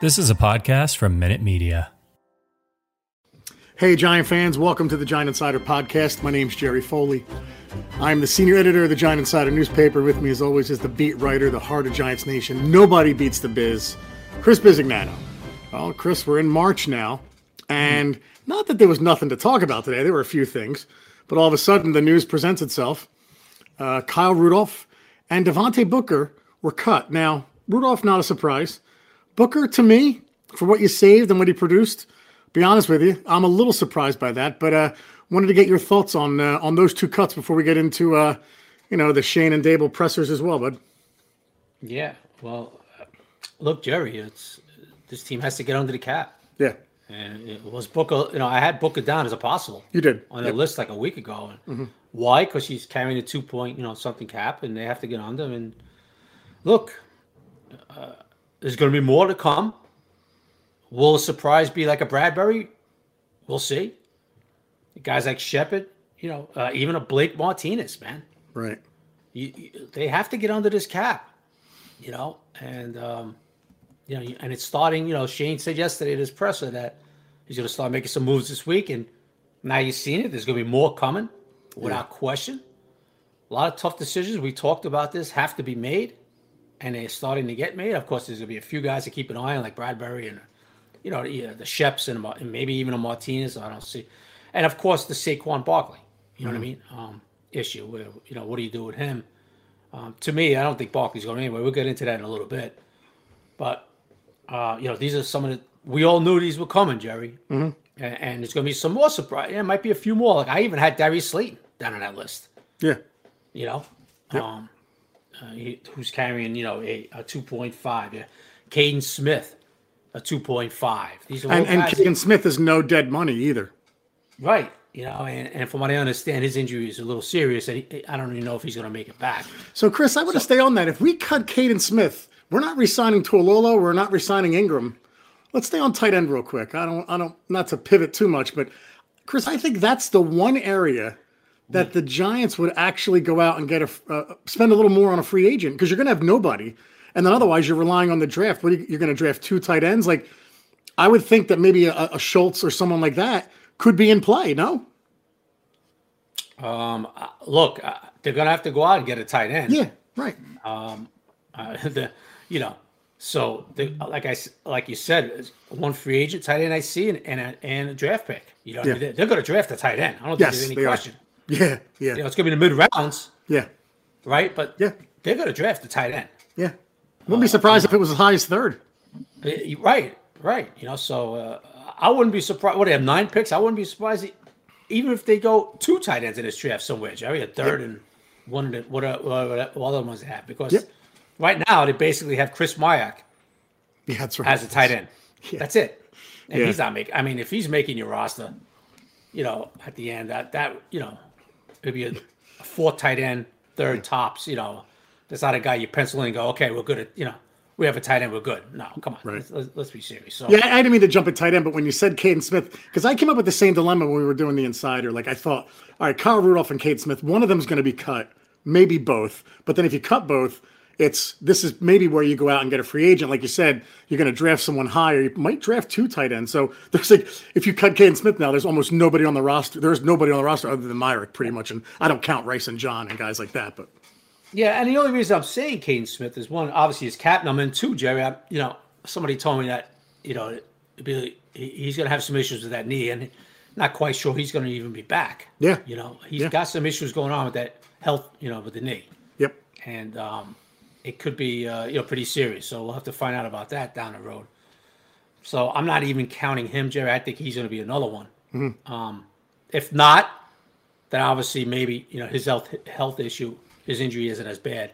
This is a podcast from Minute Media. Hey, Giant fans, welcome to the Giant Insider Podcast. My name's Jerry Foley. I'm the senior editor of the Giant Insider newspaper. With me, as always, is the beat writer, the heart of Giants Nation. Nobody beats the biz, Chris Bisignano. Well, Chris, we're in March now, and not that there was nothing to talk about today. There were a few things, but all of a sudden the news presents itself. Uh, Kyle Rudolph and Devontae Booker were cut. Now, Rudolph, not a surprise. Booker, to me, for what you saved and what he produced, be honest with you, I'm a little surprised by that. But uh, wanted to get your thoughts on uh, on those two cuts before we get into uh, you know the Schoen and Daboll pressers as well, bud. Yeah, well, look, Jerry, it's this team has to get under the cap. Yeah. And it was Booker, you know, I had Booker down as a possible. You did. On the yep. list like a week ago. And mm-hmm. Why? Because he's carrying a two point, you know, something cap and they have to get under. And look, uh, there's going to be more to come. Will a surprise be like a Bradberry? We'll see. Guys like Shepard, you know, uh, even a Blake Martinez, man. Right. You, you, they have to get under this cap, you know, and um, you know, and it's starting. You know, Schoen said yesterday at his presser that he's going to start making some moves this week, and now you've seen it. There's going to be more coming, without yeah. question. A lot of tough decisions. We talked about this have to be made, and they're starting to get made. Of course, there's going to be a few guys to keep an eye on, like Bradberry and you know the Sheps and, and, maybe even a Martinez. I don't see, and of course the Saquon Barkley. You know mm-hmm. what I mm-hmm. mean? Um, issue where you know what do you do with him? Um, to me, I don't think Barkley's going anywhere. We'll get into that in a little bit, but uh, you know, these are some of the we all knew these were coming, Jerry. Mm-hmm. And, and, there's going to be some more surprise. Yeah, it might be a few more. Like I even had Darius Slayton down on that list. Yeah. You know, yep. um, uh, he, who's carrying you know a, a two point five. Yeah. Kaden Smith, a two point five. These are and and Kaden Smith is no dead money either. Right. You know, and, and from what I understand, his injury is a little serious, and he, I don't even know if he's going to make it back. So, Chris, I want so, to stay on that. If we cut Kaden Smith we're not resigning Toilolo. We're not resigning Engram. Let's stay on tight end real quick. I don't, I don't, not to pivot too much, but Chris, I think that's the one area that the Giants would actually go out and get a uh, spend a little more on a free agent because you're going to have nobody, and then otherwise you're relying on the draft. What you, you're going to draft two tight ends? Like, I would think that maybe a, a Schultz or someone like that could be in play. No. Um. Look, uh, they're going to have to go out and get a tight end. Yeah. Right. Um. Uh, the you know, so the, like I like you said, one free agent tight end I see and and a, and a draft pick. You know, yeah. they're, they're going to draft a tight end. I don't yes, think there's any question. Are. Yeah, yeah. You know, it's going to be the mid rounds. Yeah. Right, but yeah, they're going to draft a tight end. Yeah. Wouldn't be surprised uh, if it was as high as third. Right, right. You know, so uh, I wouldn't be surprised. What they have nine picks. I wouldn't be surprised even if they go two tight ends in this draft somewhere, Jerry, a third yep. and one of the what, what, what, what other ones they have because. Yep Right now, they basically have Chris Myarick. Yeah, that's right. As a tight end. Yeah. That's it. And yeah. he's not making. I mean, if he's making your roster, you know, at the end, that that you know, maybe a, a fourth tight end, third tops. You know, that's not a guy you pencil in and go, okay, we're good at. You know, we have a tight end, we're good. No, come on, right. let's, let's, be serious. So yeah, I didn't mean to jump at tight end, but when you said Kaden Smith, because I came up with the same dilemma when we were doing the insider. Like I thought, all right, Kyle Rudolph and Kaden Smith, one of them is going to be cut, maybe both. But then if you cut both, it's this is maybe where you go out and get a free agent. Like you said, you're going to draft someone higher. You might draft two tight ends. So there's like, if you cut Kaden Smith now, there's almost nobody on the roster. There's nobody on the roster other than Myarick, pretty much. And I don't count Rysen John and guys like that. But yeah, and the only reason I'm saying Kaden Smith is one, obviously, his cap number, and two, Jerry. I, you know, somebody told me that you know be, he's going to have some issues with that knee, and not quite sure he's going to even be back. Yeah, you know, he's yeah. got some issues going on with that health, you know, with the knee. Yep. And um, it could be uh, you know pretty serious. So we'll have to find out about that down the road. So I'm not even counting him, Jerry. I think he's going to be another one. Mm-hmm. Um, if not, then obviously maybe you know his health health issue, his injury isn't as bad,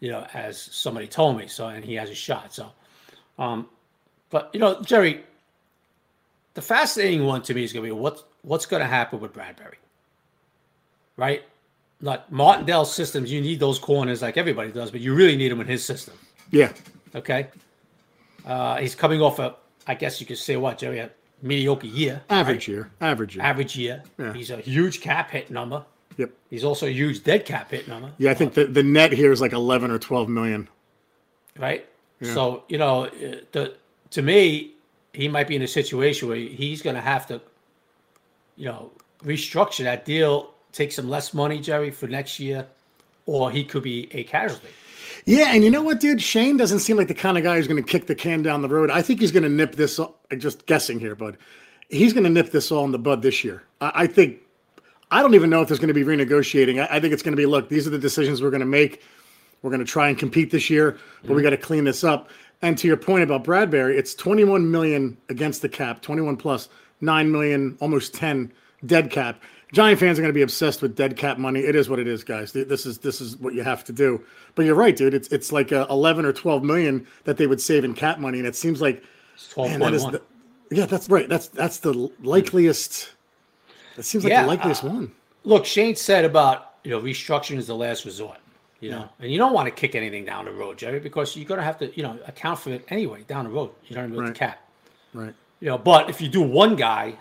you know, as somebody told me. So and he has a shot. So Um, but you know, Jerry, the fascinating one to me is going to be what's what's going to happen with Bradberry, right? Like Martindale's systems, you need those corners like everybody does, but you really need them in his system. Yeah. Okay. Uh, he's coming off a, I guess you could say what, Jerry, a mediocre year. Average right? year. Average year. Average year. Yeah. He's a huge cap hit number. Yep. He's also a huge dead cap hit number. Yeah, I think the, the net here is like 11 or 12 million. right? So you know, uh, the to me, he might be in a situation where he's going to have to, you know, restructure that deal, take some less money, Jerry, for next year, or he could be a casualty. Yeah, and you know what, dude? Schoen doesn't seem like the kind of guy who's going to kick the can down the road. I think he's going to nip this. I'm just guessing here, bud. He's going to nip this all in the bud this year. I, I think. I don't even know if there's going to be renegotiating. I, I think it's going to be look. These are the decisions we're going to make. We're going to try and compete this year, but we mm-hmm. got to clean this up. And to your point about Bradberry, it's 21 million against the cap, 21 plus 9 million, almost 10 dead cap. Giant fans are going to be obsessed with dead cap money. It is what it is, guys. This is this is what you have to do. But you're right, dude. It's it's like uh 11 or 12 million that they would save in cap money, and it seems like man, that is the, yeah, that's right. That's that's the likeliest. That seems like Yeah, the likeliest uh, one. Look, Schoen said about you know restructuring is the last resort. You know, and you don't want to kick anything down the road, Jerry, because you're going to have to you know account for it anyway down the road. You know what I mean with Right. the cap. Right. You know, but if you do one guy,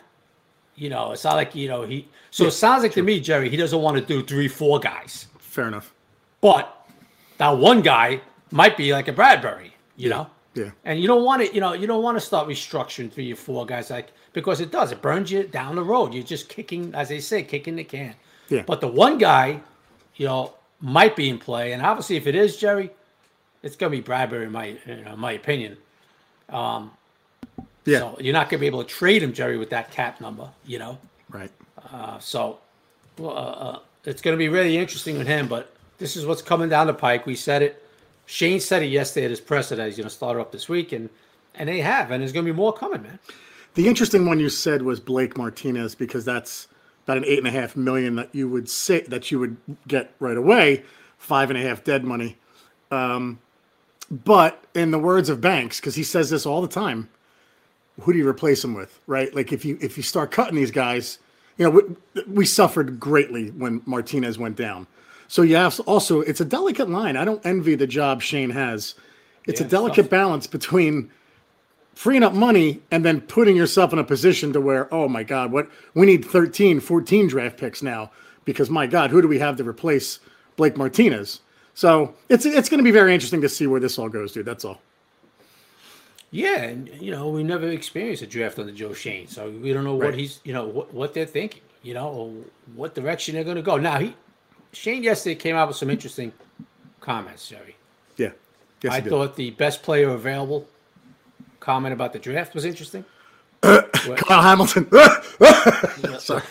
you know, it's not like you know he. So it sounds like to me, Jerry, he doesn't want to do three, four guys. Fair enough. But that one guy might be like a Bradberry, you know. Yeah. And you don't want to, you know, you don't want to start restructuring three or four guys like because it does. It burns you down the road. You're just kicking, as they say, kicking the can. Yeah. But the one guy, you know, might be in play, and obviously, if it is Jerry, it's going to be Bradberry, in my, you know, in my opinion. Um, Yeah. So you're not going to be able to trade him, Jerry, with that cap number, you know. Right. Uh, so well, uh, uh, it's going to be really interesting with him. But this is what's coming down the pike. We said it. Schoen said it yesterday at his presser that he's going to start up this week, and and they have, and there's going to be more coming, man. The interesting one you said was Blake Martinez because that's about an eight and a half million that you would say that you would get right away, five and a half dead money. Um, but in the words of Banks, because he says this all the time, who do you replace him with, right? Like if you if you start cutting these guys, you know we, we suffered greatly when Martinez went down. So you have also it's a delicate line. I don't envy the job Schoen has. It's Yeah, a delicate tough. balance between freeing up money and then putting yourself in a position to where oh my god what we need 13 14 draft picks now because my god who do we have to replace blake martinez so it's it's going to be very interesting to see where this all goes dude that's all Yeah, and you know we never experienced a draft under Joe Schoen, so we don't know what he's, you know, what, what they're thinking, you know, or what direction they're going to go. Now he, Schoen yesterday came out with some interesting comments, Jerry. yeah yes, I thought the best player available comment about the draft was interesting. kyle hamilton sorry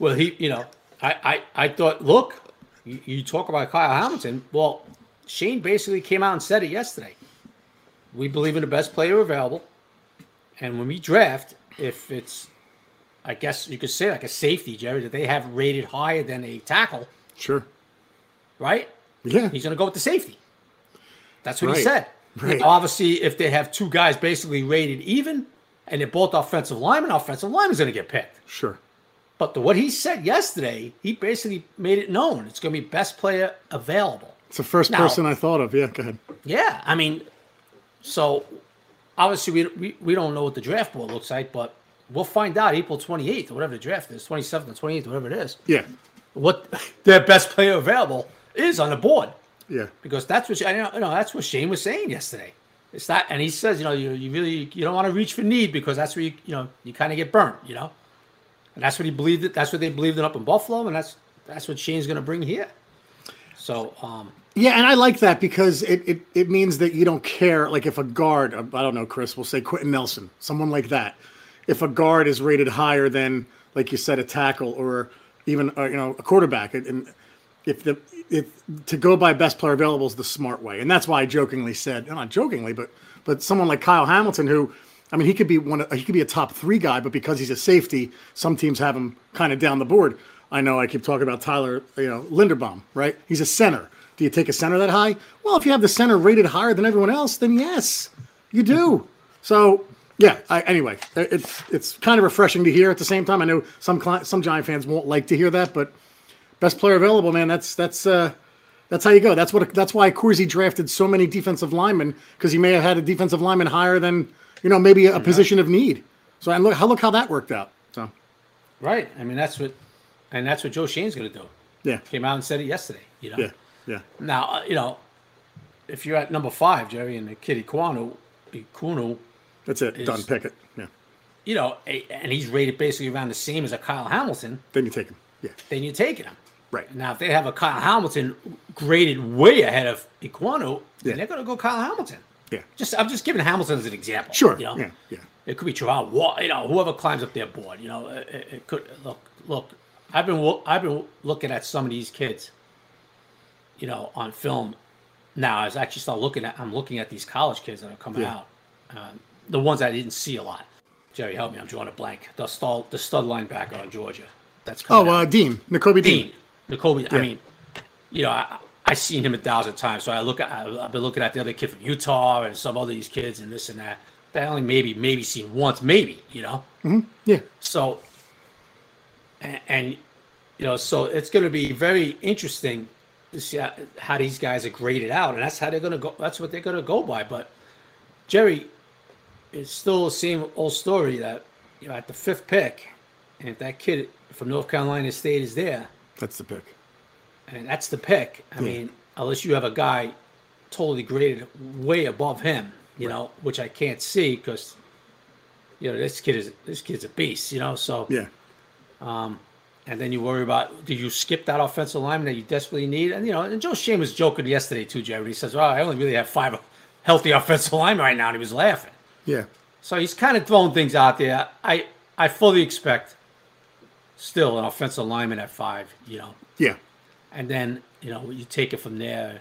Well, he, you know, I, I, I thought, look, you, you talk about Kyle Hamilton. Well, Schoen basically came out and said it yesterday. We believe in the best player available, and when we draft, if it's, I guess you could say like a safety, Jerry, that they have rated higher than a tackle, sure right? yeah He's going to go with the safety. That's what he said. Right. Obviously, if they have two guys basically rated even, and they're both offensive linemen, offensive lineman's going to get picked. sure But the, what he said yesterday, he basically made it known it's going to be best player available. it's the first Now- person i thought of yeah go ahead Yeah, I mean, so obviously we, we, we don't know what the draft board looks like, but we'll find out April 28th or whatever the draft is, 27th or 28th, whatever it is, yeah what their best player available is on the board. yeah Because that's what I know, you know that's what Schoen was saying yesterday. It's not, and he says, you know, you, you really you don't want to reach for need because that's where you you know you kind of get burnt, you know, and that's what he believed. It, that's what they believed it up in Buffalo, and that's that's what Schoen's going to bring here. So, um, Yeah, and I like that because it, it, it means that you don't care. Like if a guard, uh, I don't know, Chris, we'll say Quenton Nelson, someone like that. If a guard is rated higher than, like you said, a tackle or even uh, you know a quarterback, and- if the if to go by best player available is the smart way, and that's why I jokingly said, not jokingly, but but someone like Kyle Hamilton, who I mean, he could be one. of- He could be a top three guy, but because he's a safety, some teams have him kind of down the board. I know I keep talking about Tyler, you know, Linderbaum, right? He's a center. Do you take a center that high? Well, if you have the center rated higher than everyone else, then yes, You do. So yeah. I, anyway, it's it's kind of refreshing to hear. At the same time, I know some cli- some Giant fans won't like to hear that, but best player available, man. That's that's uh, that's how you go. That's what that's why Corsi drafted so many defensive linemen because he may have had a defensive lineman higher than you know maybe a position of need. So and look how look how that worked out. So Right. I mean, that's what, and that's what Joe Schoen's going to do. yeah, Came out and said it yesterday. You know. yeah, yeah, Now, uh, you know, if you're at number five, Jerry, and the kid Ekwonu, Ekwonu, that's it. Is- Don Pickett. Yeah. you know, and he's rated basically around the same as a Kyle Hamilton, Then you take him. Yeah. then you're taking him. Right. Now, if they have a Kyle Hamilton graded way ahead of Ekwonu, Yeah. then they're going to go Kyle Hamilton. Yeah. Just, I'm just giving Hamilton as an example. Sure. You know? Yeah. Yeah. It could be Trevon Wa you know, whoever climbs up their board. You know, it- it could look. Look, I've been I've been looking at some of these kids. You know, on film. Now, I was actually start looking at. I'm looking at these college kids that are coming Yeah. out. Um, the ones I didn't see a lot. Jerry, help me. I'm drawing a blank. The stud, the stud linebacker on Georgia. That's Oh, uh, Dean, Nakobe Dean. Dean, Nicole. I mean, you know, I, I've seen him a thousand times. So I look at, I- I've been looking at the other kid from Utah and some other these kids and this and that. That I only maybe, maybe seen once, maybe, you know. Yeah. So, and, and you know, so it's going to be very interesting to see how, how these guys are graded out, and that's how they're going to go. That's what they're going to go by. But Jerry, it's still the same old story that you know at the fifth pick, and if that kid from North Carolina State is there, That's the pick. and that's the pick. I mean, unless you have a guy totally graded way above him, you know, which I can't see because you know this kid is this kid's a beast, you know. So Yeah. Um, and then you worry about do you skip that offensive lineman that you desperately need? And you know, and Joe Schoen was joking yesterday too, Jerry. He says, "Oh, I only really have five healthy offensive linemen right now," and he was laughing. Yeah. So he's kind of throwing things out there. I I fully expect still an offensive lineman at five, you know, Yeah. and then you know you take it from there.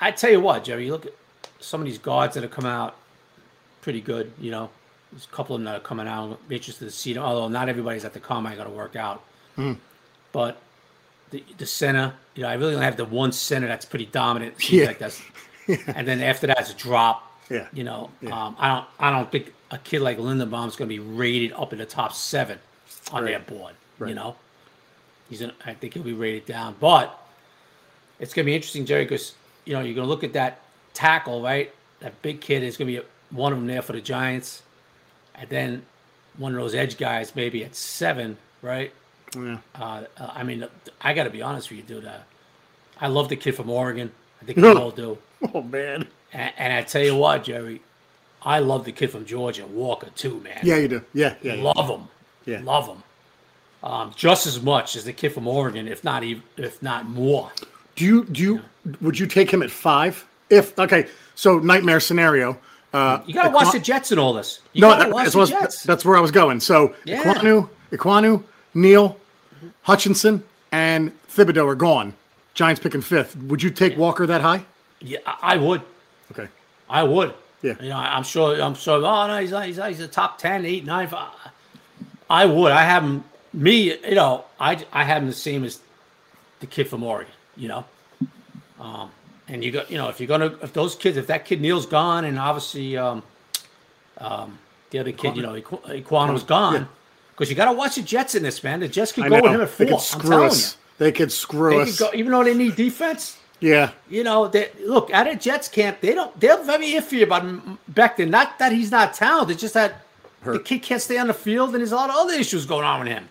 I tell you what, Jerry, you look at some of these guards that have come out pretty good. You know, there's a couple of them that are coming out. I'm interested to see them. Although not everybody's at the combine I got to work out, but the the center, you know, I really only have the one center that's pretty dominant. Seems Yeah. like that's, and then after that, it's a drop. Yeah. You know, um, I don't I don't think a kid like Linderbaum is going to be rated up in the top seven on their board. Right. You know, he's an, I think he'll be rated down, but it's going to be interesting, Jerry, because you know you're going to look at that tackle, right? That big kid is going to be one of them there for the Giants, and then one of those edge guys maybe at seven, right? Yeah. Uh, uh, I mean, I got to be honest with you, dude. Uh, I love the kid from Oregon. I think we all do. Oh man. And, and I tell you what, Jerry, I love the kid from Georgia, Walker, too, man. Yeah, you do. Yeah. Yeah. yeah. Love him. Yeah. Love him. Um, just as much as the kid from Oregon, if not even, if not more. Do you do you would you take him at five? If okay, so nightmare scenario. Uh, You got to watch the Jets and all this. You no, that- watch that's, Jets. that's where I was going. So Yeah. Ekwonu, Ekwonu, Neal, Hutchinson, and Thibodeaux are gone. Giants picking fifth. Would you take Walker that high? yeah, I would. Okay. I would. Yeah. You know, I'm sure. I'm sure. Oh no, he's he's he's a top 10, 8, 9. five. I would. I have him. Me, you know, I I have him the same as the kid from Oregon. You know, um, and you got you know if you're gonna if those kids if that kid Neal's gone and obviously um, um, the other kid you know Iqu- Ekwonu's gone because you got to watch the Jets in this man. The Jets could go with him at They four. could I'm screw telling us. you. They could screw They us. could go, even though they need defense, yeah. you know, they look at a Jets camp. They don't. They're very iffy about Becton. Not that he's not talented, just that the kid can't stay on the field, and there's a lot of other issues going on with him.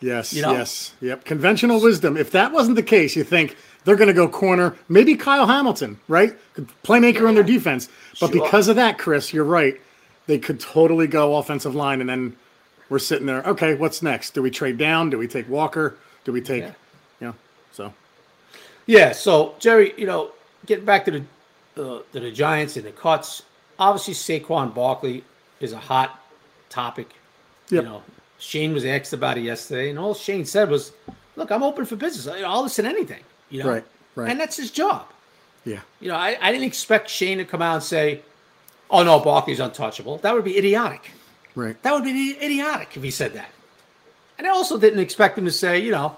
Yes, You know? yes, yep. Conventional wisdom. If that wasn't the case, you think they're going to go corner, maybe Kyle Hamilton, right? Playmaker in their defense. But Sure. because of that, Chris, you're right. They could totally go offensive line, and then we're sitting there. Okay, what's next? Do we trade down? Do we take Walker? Do we take, Yeah. you know? So Yeah. So Jerry, you know, getting back to the uh, to the Giants and the cuts. Obviously, Saquon Barkley is a hot topic. Yep. You know, Schoen was asked about it yesterday, and all Schoen said was, "Look, I'm open for business. I'll listen to anything." You know, Right, right. And that's his job. yeah, You know, I, I didn't expect Schoen to come out and say, "Oh no, Barkley's untouchable." That would be idiotic. right. That would be idiotic if he said that. And I also didn't expect him to say, you know,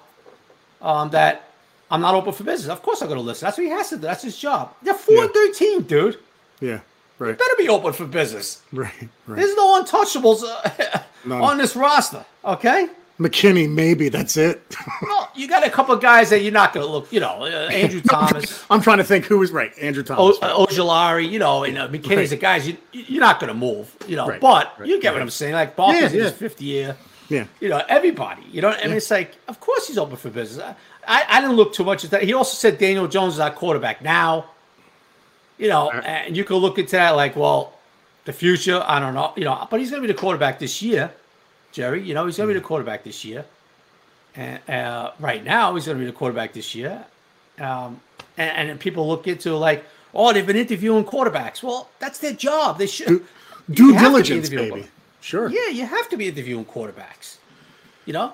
um, that I'm not open for business. Of course I'm going to listen. That's what he has to do. That's his job. They're 4 and 13, dude. Yeah, Right. You better be open for business. Right. Right. There's no untouchables uh, on this roster. Okay. McKinney, maybe that's it. Well, you got a couple of guys that you're not going to look. You know, uh, Andrew Thomas, I'm trying to think who was right. Andrew o- Thomas. uh, Ojulari. You know, and uh, McKinney's Right. the guys you you're not going to move. You know, Right, but right, you get what I'm saying. Like Barkley's Yeah, in his yeah. fifth year. yeah. You know, everybody. You know, I mean, it's like, of course he's open for business. I, I, I didn't look too much at that. He also said Daniel Jones is our quarterback now. You know, and you could look into that like, well, the future, I don't know. You know, but he's going to be the quarterback this year, Jerry. You know, he's going to be the quarterback this year. And uh, right now, he's going to be the quarterback this year. Um, and, and then people look into like, oh, they've been interviewing quarterbacks. Well, that's their job. They should Due to diligence, baby. Sure. Yeah, you have to be interviewing quarterbacks. You know,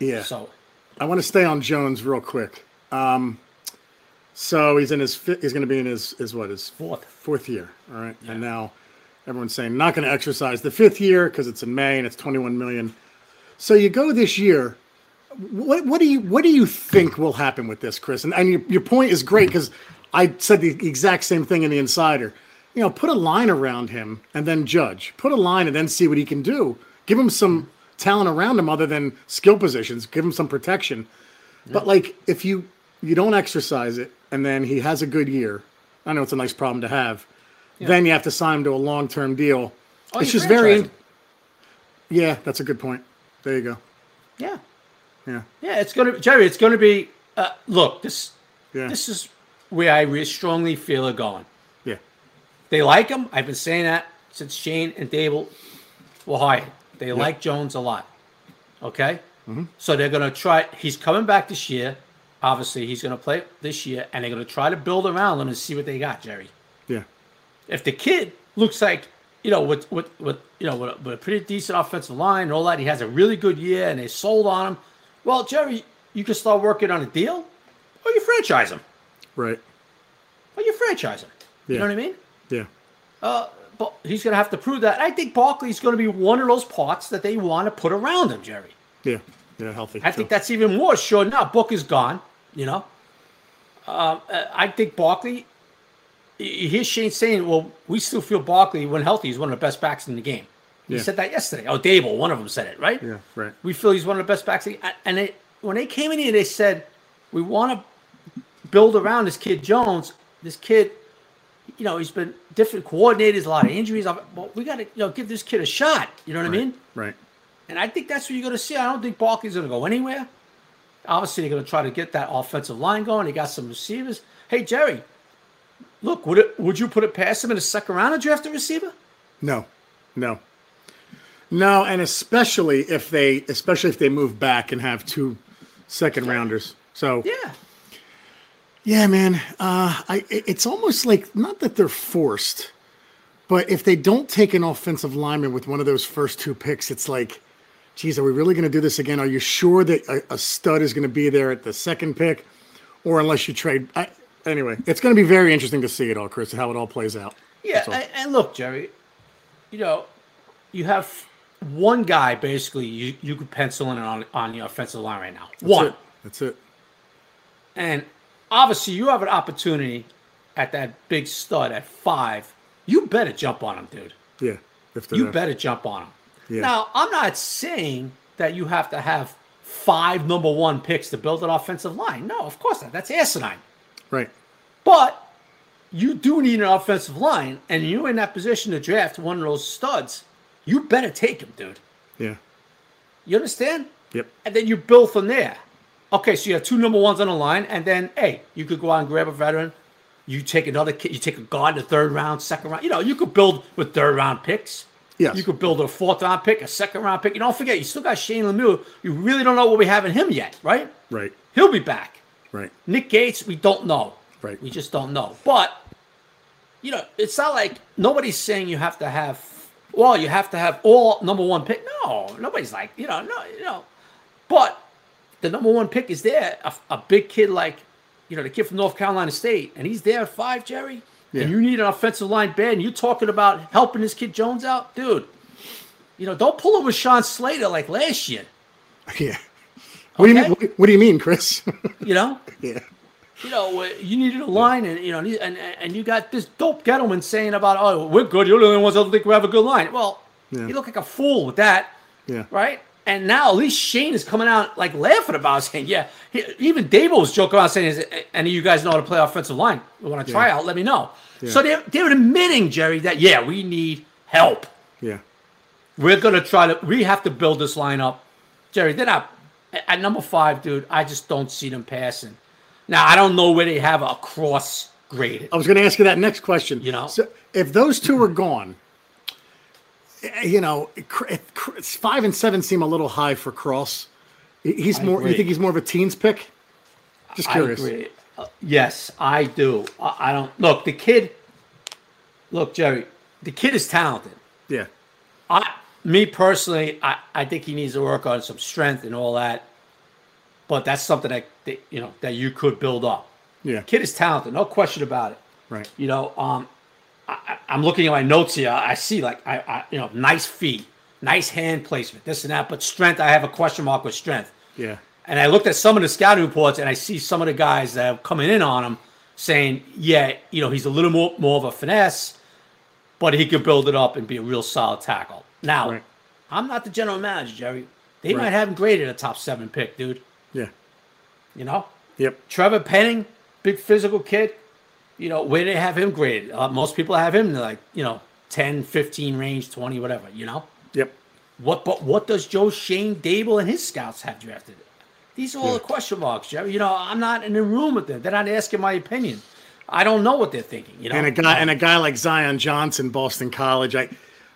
Yeah. so I want to stay on Jones real quick. Um, so he's in his he's going to be in his his what his Fourth. fourth year. All right, and now everyone's saying not going to exercise the fifth year because it's in May and it's 21 million. So you go this year. What what do you what do you think will happen with this, Chris? And, and your, your point is great because I said the exact same thing in the Insider. You know, put a line around him and then judge. Put a line and then see what he can do. Give him some talent around him other than skill positions. Give him some protection. But like, if you you don't exercise it and then he has a good year, I know it's a nice problem to have. Then you have to sign him to a long term deal. Oh, it's just very. him. Yeah, that's a good point. There you go. yeah, Yeah, yeah. It's gonna, Jerry. It's gonna be. Uh, look, this yeah, this is where I really strongly feel are going. yeah, They like him. I've been saying that since Schoen and Daboll were hired. They like Jones a lot. Okay, Mm-hmm. so they're gonna try. He's coming back this year. Obviously, he's gonna play this year, and they're gonna try to build around him and see what they got, Jerry. yeah, if the kid looks like you know with with, with you know with a, with a pretty decent offensive line and all that, he has a really good year and they sold on him. Well, Jerry, you can start working on a deal, or you franchise him, right. or you franchise him. You know what I mean? Yeah, Uh, but he's going to have to prove that. I think Barkley's going to be one of those parts that they want to put around him, Jerry. yeah, yeah, healthy. I think that's even more sure now. Book is gone, you know. Um, uh, I think Barkley. You hear Schoen saying, "Well, we still feel Barkley when healthy is one of the best backs in the game." He Yeah. said that yesterday. Oh, Daboll, one of them said it, right? Yeah, right. We feel he's one of the best backs. in- And they, when they came in here, they said, "We want to build around this kid Jones. This kid, you know, he's been different coordinators, a lot of injuries. But we got to, you know, give this kid a shot. You know what I mean?" Right. And I think that's what you're going to see. I don't think Barkley's going to go anywhere. Obviously, they're going to try to get that offensive line going. They got some receivers. Hey, Jerry, look, would it would you put it past him in the second round to draft a receiver? No, no, no, and especially if they, especially if they move back and have two second rounders. So Yeah. yeah, man, uh, I it's almost like not that they're forced, but if they don't take an offensive lineman with one of those first two picks, it's like, geez, are we really going to do this again? Are you sure that a, a stud is going to be there at the second pick, or unless you trade? I, anyway, it's going to be very interesting to see it all, Chris, how it all plays out. Yeah, all. and, and look, Jerry, you know, you have one guy basically you, you could pencil in on on your offensive line right now. That's one. it. That's it. And obviously, you have an opportunity at that big stud at five. You better jump on him, dude. Yeah. If You there. better jump on him. Yeah. Now, I'm not saying that you have to have five number one picks to build an offensive line. No, of course not. That's asinine. Right. But you do need an offensive line, and you're in that position to draft one of those studs. You better take him, dude. Yeah. You understand? Yep. And then you build from there. Okay, so you have two number ones on the line, and then hey, you could go out and grab a veteran. You take another kid. You take a guard in the third round, second round. You know, you could build with third round picks. Yeah. You could build a fourth round pick, a second round pick. You don't forget, you still got Shane Lemieux. You really don't know what we have in him yet, right? Right. He'll be back. Right. Nick Gates, we don't know. Right. We just don't know. But you know, it's not like nobody's saying you have to have. Well, you have to have all number one pick. No, nobody's like you know, no, you know. But the number one pick is there. A, a big kid like you know the kid from North Carolina State, and he's there at five, Jerry. Yeah. And you need an offensive line bad, and you're talking about helping this kid Jones out, dude. You know, don't pull it with Sean Slater like last year. Yeah. What do you mean? What, do you mean, Chris? You know, yeah. you know, uh, you needed a line, and you know, and and, you got this dope Gettleman saying about, oh, we're good. You're the only ones that think we have a good line. Well, Yeah. you look like a fool with that, Yeah. right? And now at least Schoen is coming out like laughing about it, saying, yeah. He, even Daboll was joking around saying, "Is any of you guys know how to play offensive line? We want to try out. Let me know. So they they were admitting, Jerry, that yeah, we need help. Yeah. We're gonna try to. We have to build this lineup, Jerry. They're not at- number five, dude. I just don't see them passing. Now I don't know where they have a cross graded. I was going to ask you that next question. You know? so if those two are gone, eh, you know, cr- it- cr- it's five and seven seem a little high for Cross. He's I more. You think he's more of a teens pick? Just curious. I agree. Uh, yes, I do. I, I don't look the kid. Look, Jerry, the kid is talented. Yeah. I, me personally, I, I think he needs to work on some strength and all that. But that's something that, that you know that you could build up. Yeah. Kid is talented, no question about it. Right. You know, um, I, I'm looking at my notes here. I see like I, I, you know, nice feet, nice hand placement, this and that. But strength, I have a question mark with strength. Yeah. And I looked at some of the scouting reports, and I see some of the guys that are coming in on him saying, "Yeah, you know, he's a little more more of a finesse, but he could build it up and be a real solid tackle." Now, Right. I'm not the general manager, Jerry. They Right. might have him graded a top seven pick, dude. Yeah. You know, Yep. Trevor Penning, big physical kid. You know, where they have him graded? Uh, most people have him like, you know, 10, 15 range, 20, whatever, you know? Yep. What but what does Joe Schoen Daboll and his scouts have drafted? These are all the question marks, Jerry. You know, I'm not in the room with them. They're not asking my opinion. I don't know what they're thinking, you know. And a guy and a guy like Zion Johnson, Boston College. I,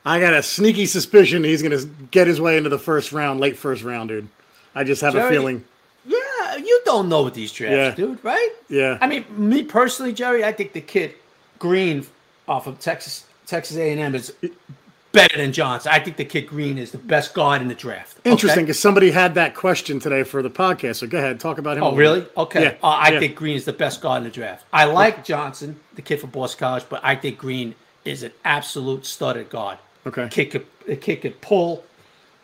I got a sneaky suspicion he's going to get his way into the first round, late first round, dude. I just have a feeling. Yeah, you don't know with these drafts, Yeah. dude, right? Yeah. I mean, me personally, Jerry, I think the kid Green off of Texas Texas A&M is better than Johnson. I think the kid Green is the best guard in the draft. Interesting, because somebody had that question today for the podcast. So go ahead, talk about him. Oh, really? Okay. Yeah, Uh, I yeah. think Green is the best guard in the draft. I like Johnson, the kid from Boston College, but I think Green is an absolute stud at guard. Okay. Kick could, kick kid could pull.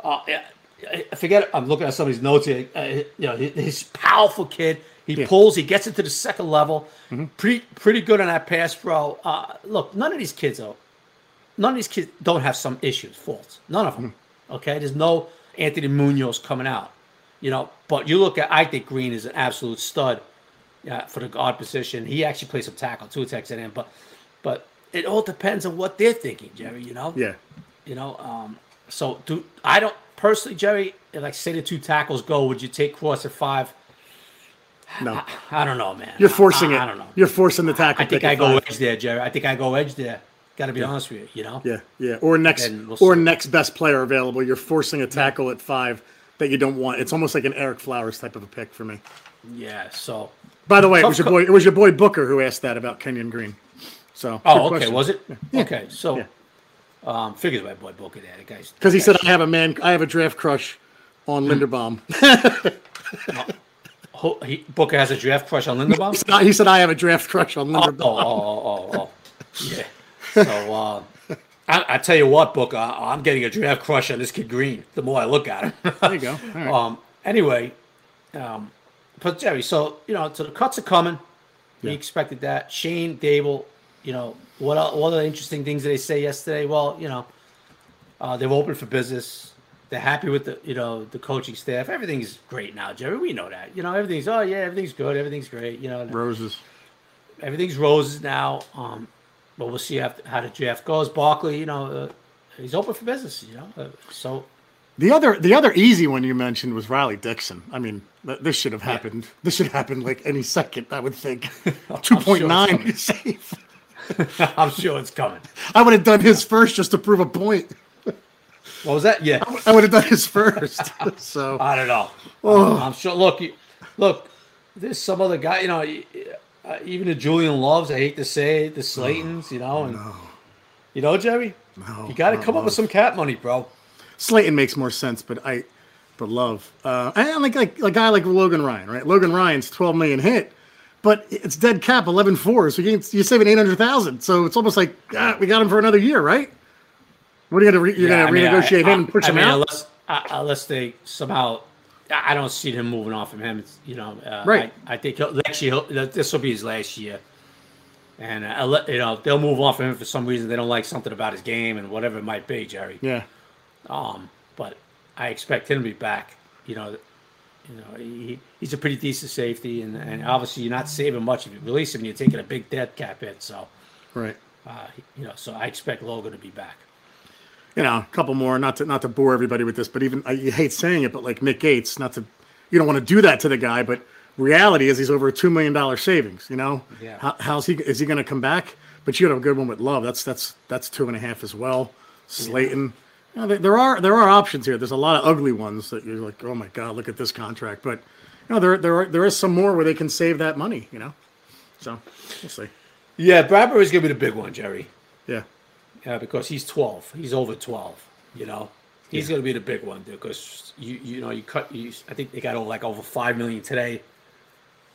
Uh, I- forget. I'm looking at somebody's notes here. Uh, you know, he- he's a powerful kid. He Yeah. pulls. He gets into the second level. Mm-hmm. Pretty pretty good on that pass pro. Uh, look, none of these kids though. None of these kids don't have some issues, faults. None of them. Mm-hmm. Okay. There's no Anthony Munoz coming out. You know, but you look at. I think Green is an absolute stud. Yeah, for the guard position. He actually plays some tackle too, Texas A&M. But but it all depends on what they're thinking, Jerry. You know. Yeah. You know, um, so do I don't personally, Jerry. Like say the two tackles go, would you take Cross at five? No. I don't know, man. You're forcing I, it. I, don't know. You're forcing the tackle. I think I go five. edge there, Jerry. I think I go edge there. Got to be honest with you. You know. Yeah, yeah. Or next, we'll or see. next best player available. You're forcing a tackle at five that you don't want. It's almost like an Ereck Flowers type of a pick for me. Yeah. So. By the way, it was your boy. It was your boy Booker who asked that about Kenyon Green. So. Oh, okay. question. Was it? Okay. So. Yeah. Um, figures my boy Booker there. The guy's Because he said I have a man. I have a draft crush on Hmm. Linderbaum. Ho- he, Booker has a draft crush on Linderbaum. he said I have a draft crush on Oh, Linderbaum. oh, oh, oh, oh, yeah. So uh, I, I tell you what, Booker, I, I'm getting a draft crush on this kid Green. The more I look at him. There you go. All right. Um. Anyway, um, but Jerry, so you know, so the cuts are coming. We expected that. Schoen Daboll, you know, what el- what are the interesting things that they say yesterday? Well, you know, uh, they're open for business. They're happy with the you know the coaching staff. Everything's great now, Jerry. We know that. You know, everything's oh yeah, everything's good. Everything's great. You know, Roses. everything's roses now. Um, but we'll see how, how the draft goes. Barkley, you know, uh, he's open for business. You know, uh, so The other, the other easy one you mentioned was Riley Dixon. I mean, this should have happened. This should happen like any second. I would think. Two point nine is safe. I'm sure it's coming. I would have done his first just to prove a point. What was that? Yeah. I would have done his first. so I don't know. Um, I'm sure. Look, you, look. There's some other guy. You know, uh, even the Julian Loves. I hate to say it, the Slaytons. You know, and you know, Jerry. No, you got to come up with some cap money, bro. Slayton makes more sense, but I, but love. Uh, and like like a guy like Logan Ryan, right? Logan Ryan's twelve million hit, but it's dead cap 11-4, so you you're saving eight hundred thousand. So it's almost like ah, we got him for another year, right? What are you gonna re- you're Yeah, gonna I mean, renegotiate I- him and push I him mean, out? Unless, uh, unless they somehow I don't see him moving off from him. It's, you know, uh, Right. I, I think he'll, next year he'll, this will be his last year, and uh, you know they'll move off from him for some reason. They don't like something about his game and whatever it might be, Jerry. Yeah. Um, but I expect him to be back. You know, you know he, he's a pretty decent safety, and, and obviously you're not saving much if you release him. You're taking a big dead cap hit, so Right. uh, you know. So I expect Logan to be back. you know, a couple more, not to not to bore everybody with this, but even I you hate saying it, but like Nick Gates, not to you don't want to do that to the guy, but reality is he's over a two million dollar savings. You know, Yeah. How, how's he? Is he going to come back? But you had a good one with Love. That's that's that's two and a half as well. Slayton. You know, there, are there are options here. There's a lot of ugly ones that you're like, oh my god, look at this contract. But you know, there there are, there is some more where they can save that money. You know, so we'll see. Yeah, Bradberry's gonna be the big one, Jerry. Yeah, Yeah, because he's 12. He's over 12. You know, he's going to be the big one because you you know you cut. You, I think they got over, like over five million today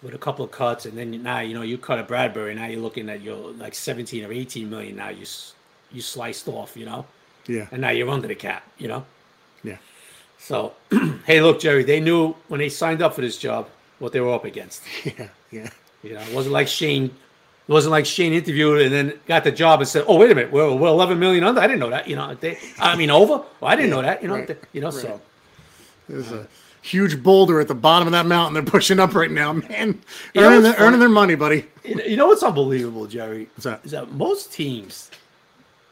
with a couple of cuts, and then now you know you cut a Bradberry. Now you're looking at your like 17 or 18 million. Now you you sliced off. You know, yeah, and now you're under the cap. You know, yeah. so hey, look, Jerry, they knew when they signed up for this job what they were up against. Yeah, yeah. You know, it wasn't like Schoen. It wasn't like Schoen interviewed and then got the job and said, "Oh, wait a minute, we're, we're 11 million under." I didn't know that. You know, they, I mean, over. Well, I didn't know that. You know, right, they- you know. So There's a huge boulder at the bottom of that mountain they're pushing up right now, man. Earning, their, earning their money, buddy. you know, you know what's unbelievable, Jerry? What's that? Is that most teams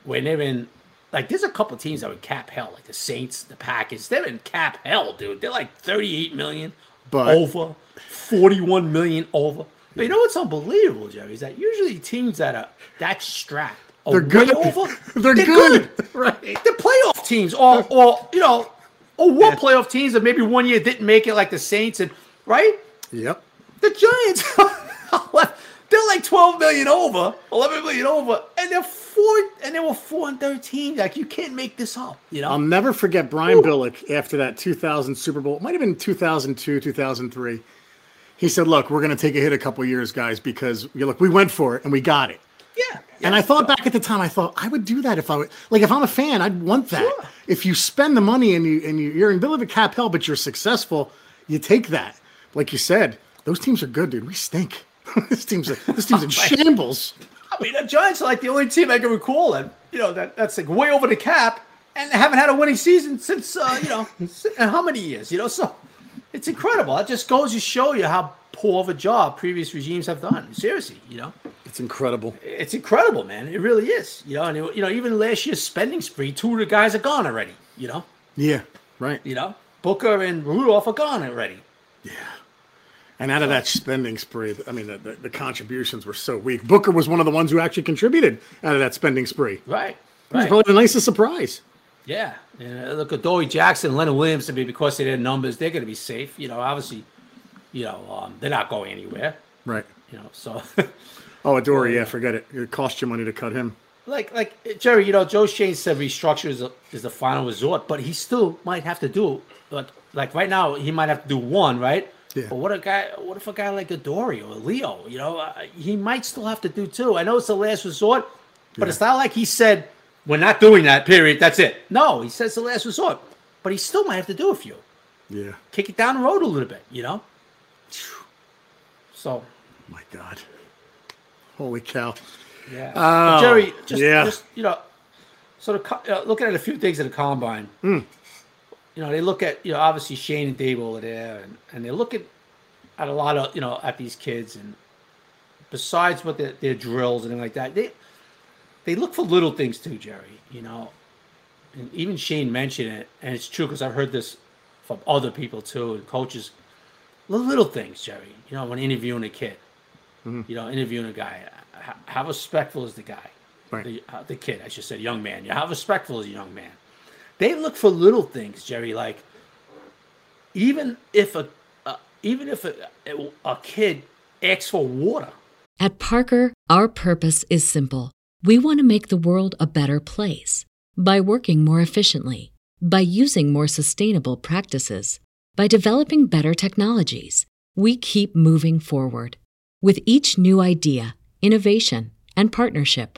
when they're in, like, there's a couple teams that would cap hell, like the Saints, the Packers. They're in cap hell, dude. They're like 38 million But- over, 41 million over. But you know what's unbelievable, Jerry? Is that usually teams that are that strapped. are They're good. Over, They're good. right? The playoff teams, or or you know, or what playoff teams that maybe one year didn't make it, like the Saints, and right? Yep. The Giants, they're like 12 million over, 11 million over, and they're four, and they were four and 13. Like you can't make this up, you know? I'll never forget Brian Billick after that 2000 Super Bowl. It might have been 2002, 2003. He said, "Look, we're going to take a hit a couple years, guys, because you look, we went for it and we got it." yeah. And I thought back at the time, I thought I would do that if I would, like, if I'm a fan, I'd want that. Sure. If you spend the money and you and you, you're in a bit of a cap hell, but you're successful, you take that. Like you said, those teams are good, dude. We stink. this team's a, this team's in shambles. I mean, the Giants are like the only team I can recall that you know that that's like way over the cap, and they haven't had a winning season since uh, you know uh, how many years? You know, so it's incredible. It just goes to show you how poor of a job previous regimes have done. Seriously, you know. It's incredible. it's incredible, man. It really is. You know, and it- you know, even last year's spending spree, two of the guys are gone already. You know, Yeah, right. you know, Booker and Rudolph are gone already. And out of that spending spree, I mean, the, the, the contributions were so weak. Booker was one of the ones who actually contributed out of that spending spree. Right. It was Right. probably the nicest surprise. Yeah. And uh, look at Dory Jackson, Leonard Williams. I mean, because of their numbers, they're going to be safe. You know, obviously, you know, um, they're not going anywhere. Right. You know, so Oh, Dory, yeah, forget it. It cost you money to cut him. like, like Jerry, you know, Joe Schoen said restructure is, a, is the final resort, but he still might have to do. But like right now, he might have to do one, right? Yeah. But what a guy! What if a guy like Adoree' or Leo? You know, uh, he might still have to do two. I know it's the last resort, but it's not like he said we're not doing that. Period. That's it. No, he says the last resort, but he still might have to do a few. Yeah. Kick it down the road a little bit. You know. So My God. Holy cow. yeah, Oh, Jerry, just, yeah. just you know, sort of uh, looking at a few things at the combine. Hmm. You know, they look at you know obviously Schoen and Dave over there, and, and they look at at a lot of you know at these kids, and besides what their, their drills and things like that, they they look for little things too, Jerry. You know, and even Schoen mentioned it, and it's true because I've heard this from other people too, and coaches. The little things, Jerry. You know, when interviewing a kid, you know, interviewing a guy, h- how respectful is the guy? Right. The, uh, the kid, I should say, young man. Yeah, how respectful is a young man? They look for little things, Jerry. Like even if a uh, even if a, a, kid asks for water, At Parker, our purpose is simple. We want to make the world a better place by working more efficiently, by using more sustainable practices, by developing better technologies. We keep moving forward. With each new idea, innovation, and partnership,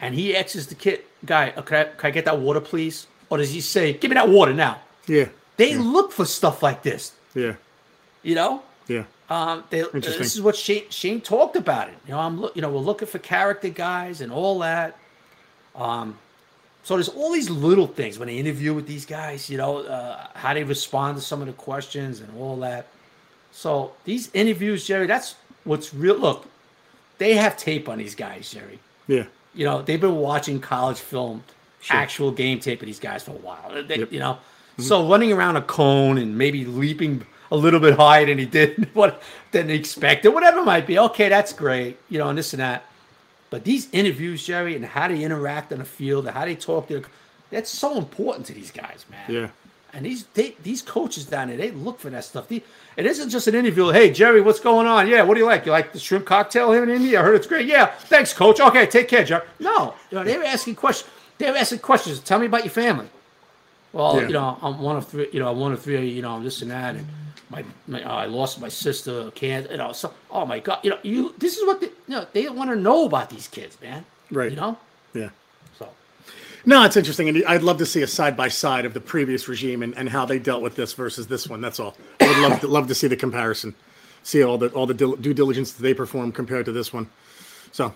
And he asks the kid guy, "Uh, can, I, can I get that water, please? Or does he say, "Give me that water now"? Yeah. They look for stuff like this, Yeah. you know. Yeah. Um, they, Interesting. this is what Schoen, Schoen talked about it. You know, I'm look, you know, we're looking for character guys and all that. Um, so there's all these little things when they interview with these guys. You know, uh, how they respond to some of the questions and all that. So these interviews, Jerry, that's what's real. Look, they have tape on these guys, Jerry. Yeah. You know, they've been watching college film, actual game tape of these guys for a while. They, Yep. You know, mm-hmm. so running around a cone and maybe leaping a little bit higher than he did, what than he expected, whatever it might be. Okay, that's great. You know, and this and that. But these interviews, Jerry, and how they interact on the field, and how they talk, to that's so important to these guys, man. Yeah. And these they, these coaches down there, they look for that stuff. They, it isn't just an interview. Hey, Jerry, what's going on? Yeah, what do you like? You like the shrimp cocktail here in Indy? I heard it's great. Yeah, thanks, coach. Okay, take care, Jerry. No, you know, they were asking questions. They were asking questions. Tell me about your family. Well, Yeah. you know, I'm one of three. You know, I'm one of three. You know, this and that, and my, my uh, I lost my sister. Can't you know? So, oh my God, you know, you. This is what they, you know. They want to know about these kids, man. Right. You know. Yeah. No, it's interesting, and I'd love to see a side by side of the previous regime and, and how they dealt with this versus this one. That's all. I would love to, love to see the comparison, see all the all the dil- due diligence that they perform compared to this one. So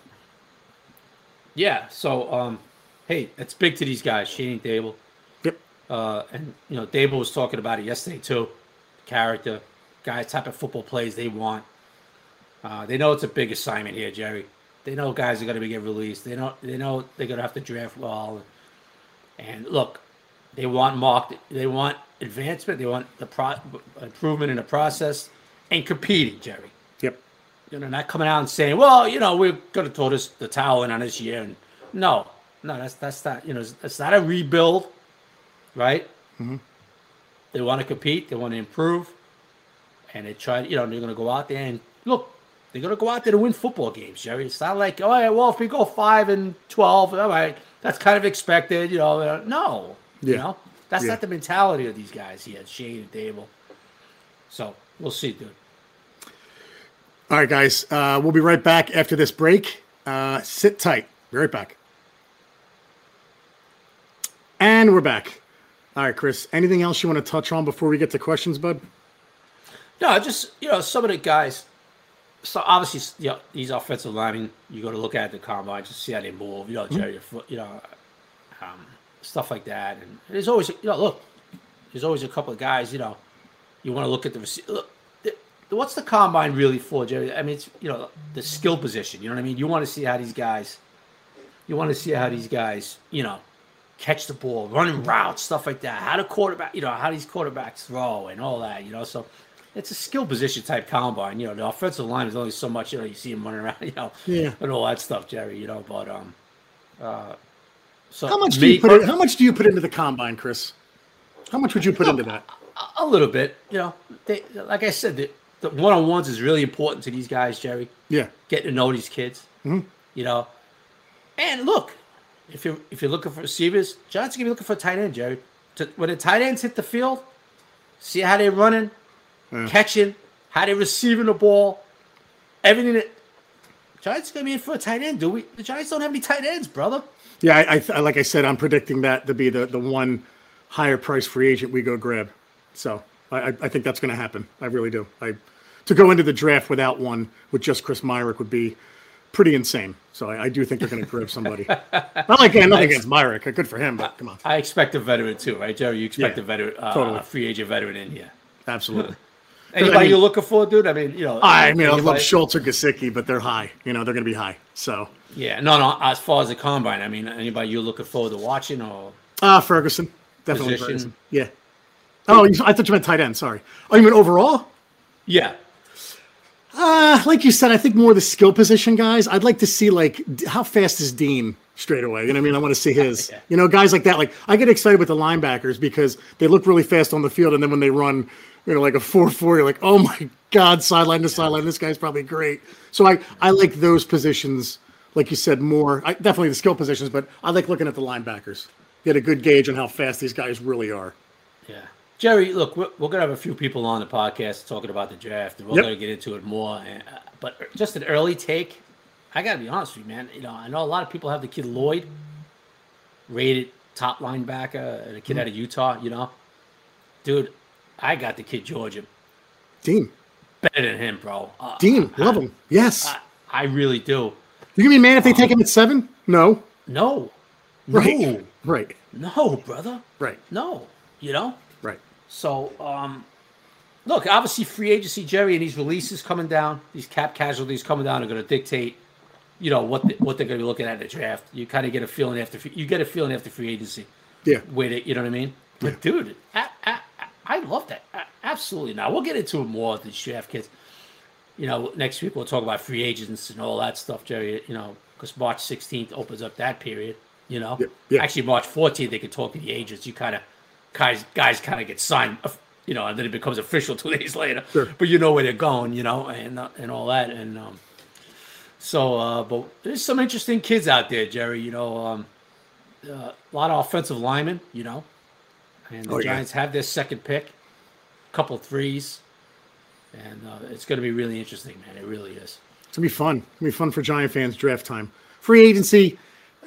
yeah. So um, hey, it's big to these guys, Schoen and Daboll. yep, Uh, and you know, Daboll was talking about it yesterday too. Character, guys, type of football plays they want. Uh, they know it's a big assignment here, Jerry. They know guys are going to be get released. They know they know they're going to have to draft well. And look, they want marked. They want advancement. They want the pro- improvement in the process and competing, Jerry. yep, You know, not coming out and saying, "Well, you know, we're going to throw this the towel in on this year." And no, no, that's that's not. You know, it's, it's not a rebuild, right? Mm-hmm. They want to compete. They want to improve, and they try. You know, they're going to go out there and look. They're going to go out there to win football games, Jerry. It's not like, oh, yeah, well, if we go five and twelve, all right, that's kind of expected. You know, uh, no, you know, that's Yeah. not the mentality of these guys here, Schoen and Daboll. So we'll see, dude. All right, guys. Uh, we'll be right back after this break. Uh, sit tight. Be right back. And we're back. All right, Chris. Anything else you want to touch on before we get to questions, bud? No, just you know, some of the guys. So obviously, you know, these offensive linemen, you got to look at the combine just see how they move. You know, Jerry, your foot, you know, um, stuff like that. And there's always, you know, look, there's always a couple of guys. You know, you want to look at the look. The, what's the combine really for, Jerry? I mean, it's you know the skill position. You know what I mean? You want to see how these guys. You want to see how these guys, you know, catch the ball, running routes, stuff like that. How the quarterback, you know, how these quarterbacks throw and all that, you know. So it's a skill position type combine. You know, the offensive line is only so much. You know, you see him running around, you know, Yeah. and all that stuff, Jerry. You know, but um, uh, so How much do you put? In, how much do you put into the combine, Chris? How much would you put into that? a little bit, you know. They, like I said, the, the one on ones is really important to these guys, Jerry. Yeah. getting to know these kids. You know, and look, if you're if you're looking for receivers, John's gonna be looking for a tight end, Jerry. To, when the tight ends hit the field, see how they're running, catching, how they're receiving the ball, everything that. Giants gonna be in for a tight end, do we? The Giants don't have any tight ends, brother. Yeah, I, I, like I said, I'm predicting that to be the, the one higher price free agent we go grab. So I, I think that's going to happen. I really do. I to go into the draft without one with just Chris Myarick would be pretty insane. So I, I do think they're going to grab somebody. Not like nothing against Myarick. Good for him, but come on, I expect a veteran too, right, Joe? You expect Yeah, a veteran, uh, totally. free agent veteran in here. absolutely. Anybody mean- you're looking for, dude? I mean, you know, I mean, I love anybody- Schultz or Gesicki, but they're high. You know, they're going to be high. So Yeah, no, no. As far as the combine, I mean, anybody you're looking forward to watching, or ah, Ferguson, definitely Position. Ferguson. Yeah. Oh, you- I thought you meant tight end. Sorry. Oh, you mean overall? Yeah. Uh, like you said, I think more the skill position guys. I'd like to see like how fast is Dean straight away. You know what I mean? I want to see his. You know, guys like that. Like I get excited with the linebackers because they look really fast on the field, and then when they run, you know, like a four four, you're like, oh my god, sideline to sideline, this guy's probably great. So I I like those positions, like you said, more. I, definitely the skill positions, but I like looking at the linebackers. Get a good gauge on how fast these guys really are. Yeah. Jerry, look, we're, we're going to have a few people on the podcast talking about the draft, and we're Yep. going to get into it more. And, uh, but just an early take, I got to be honest with you, man. You know, I know a lot of people have the kid Lloyd rated top linebacker, a kid Mm-hmm. out of Utah, you know. Dude, I got the kid Georgia Dean, better than him, bro. Uh, Dean, love him. Yes. I, I really do. You gonna be mad if they take him at seven? No. No. Right. No. Right. No, brother. Right. No. You know? Right. So, um, look, obviously, free agency, Jerry, and these releases coming down, these cap casualties coming down, are going to dictate, you know, what the, what they're going to be looking at in the draft. You kind of get a feeling after free- you get a feeling after free agency, Yeah. with it. You know what I mean? But dude, I, I, I love that. Absolutely. Now we'll get into it more these draft kids. You know, next week we'll talk about free agents and all that stuff, Jerry. You know, because March 16th opens up that period. You know, Yeah, yeah. actually March 14th they can talk to the agents. You kind of guys guys kind of get signed, uh, you know, and then it becomes official two days later. Sure. But you know where they're going, you know, and uh, and all that, and um, so uh, but there's some interesting kids out there, Jerry. You know, um, uh, a lot of offensive linemen, you know, and the Oh, yeah. Giants have their second pick, couple threes, and uh, it's going to be really interesting, man. It really is. It's gonna be fun. It's gonna be fun for Giant fans draft time. Free agency,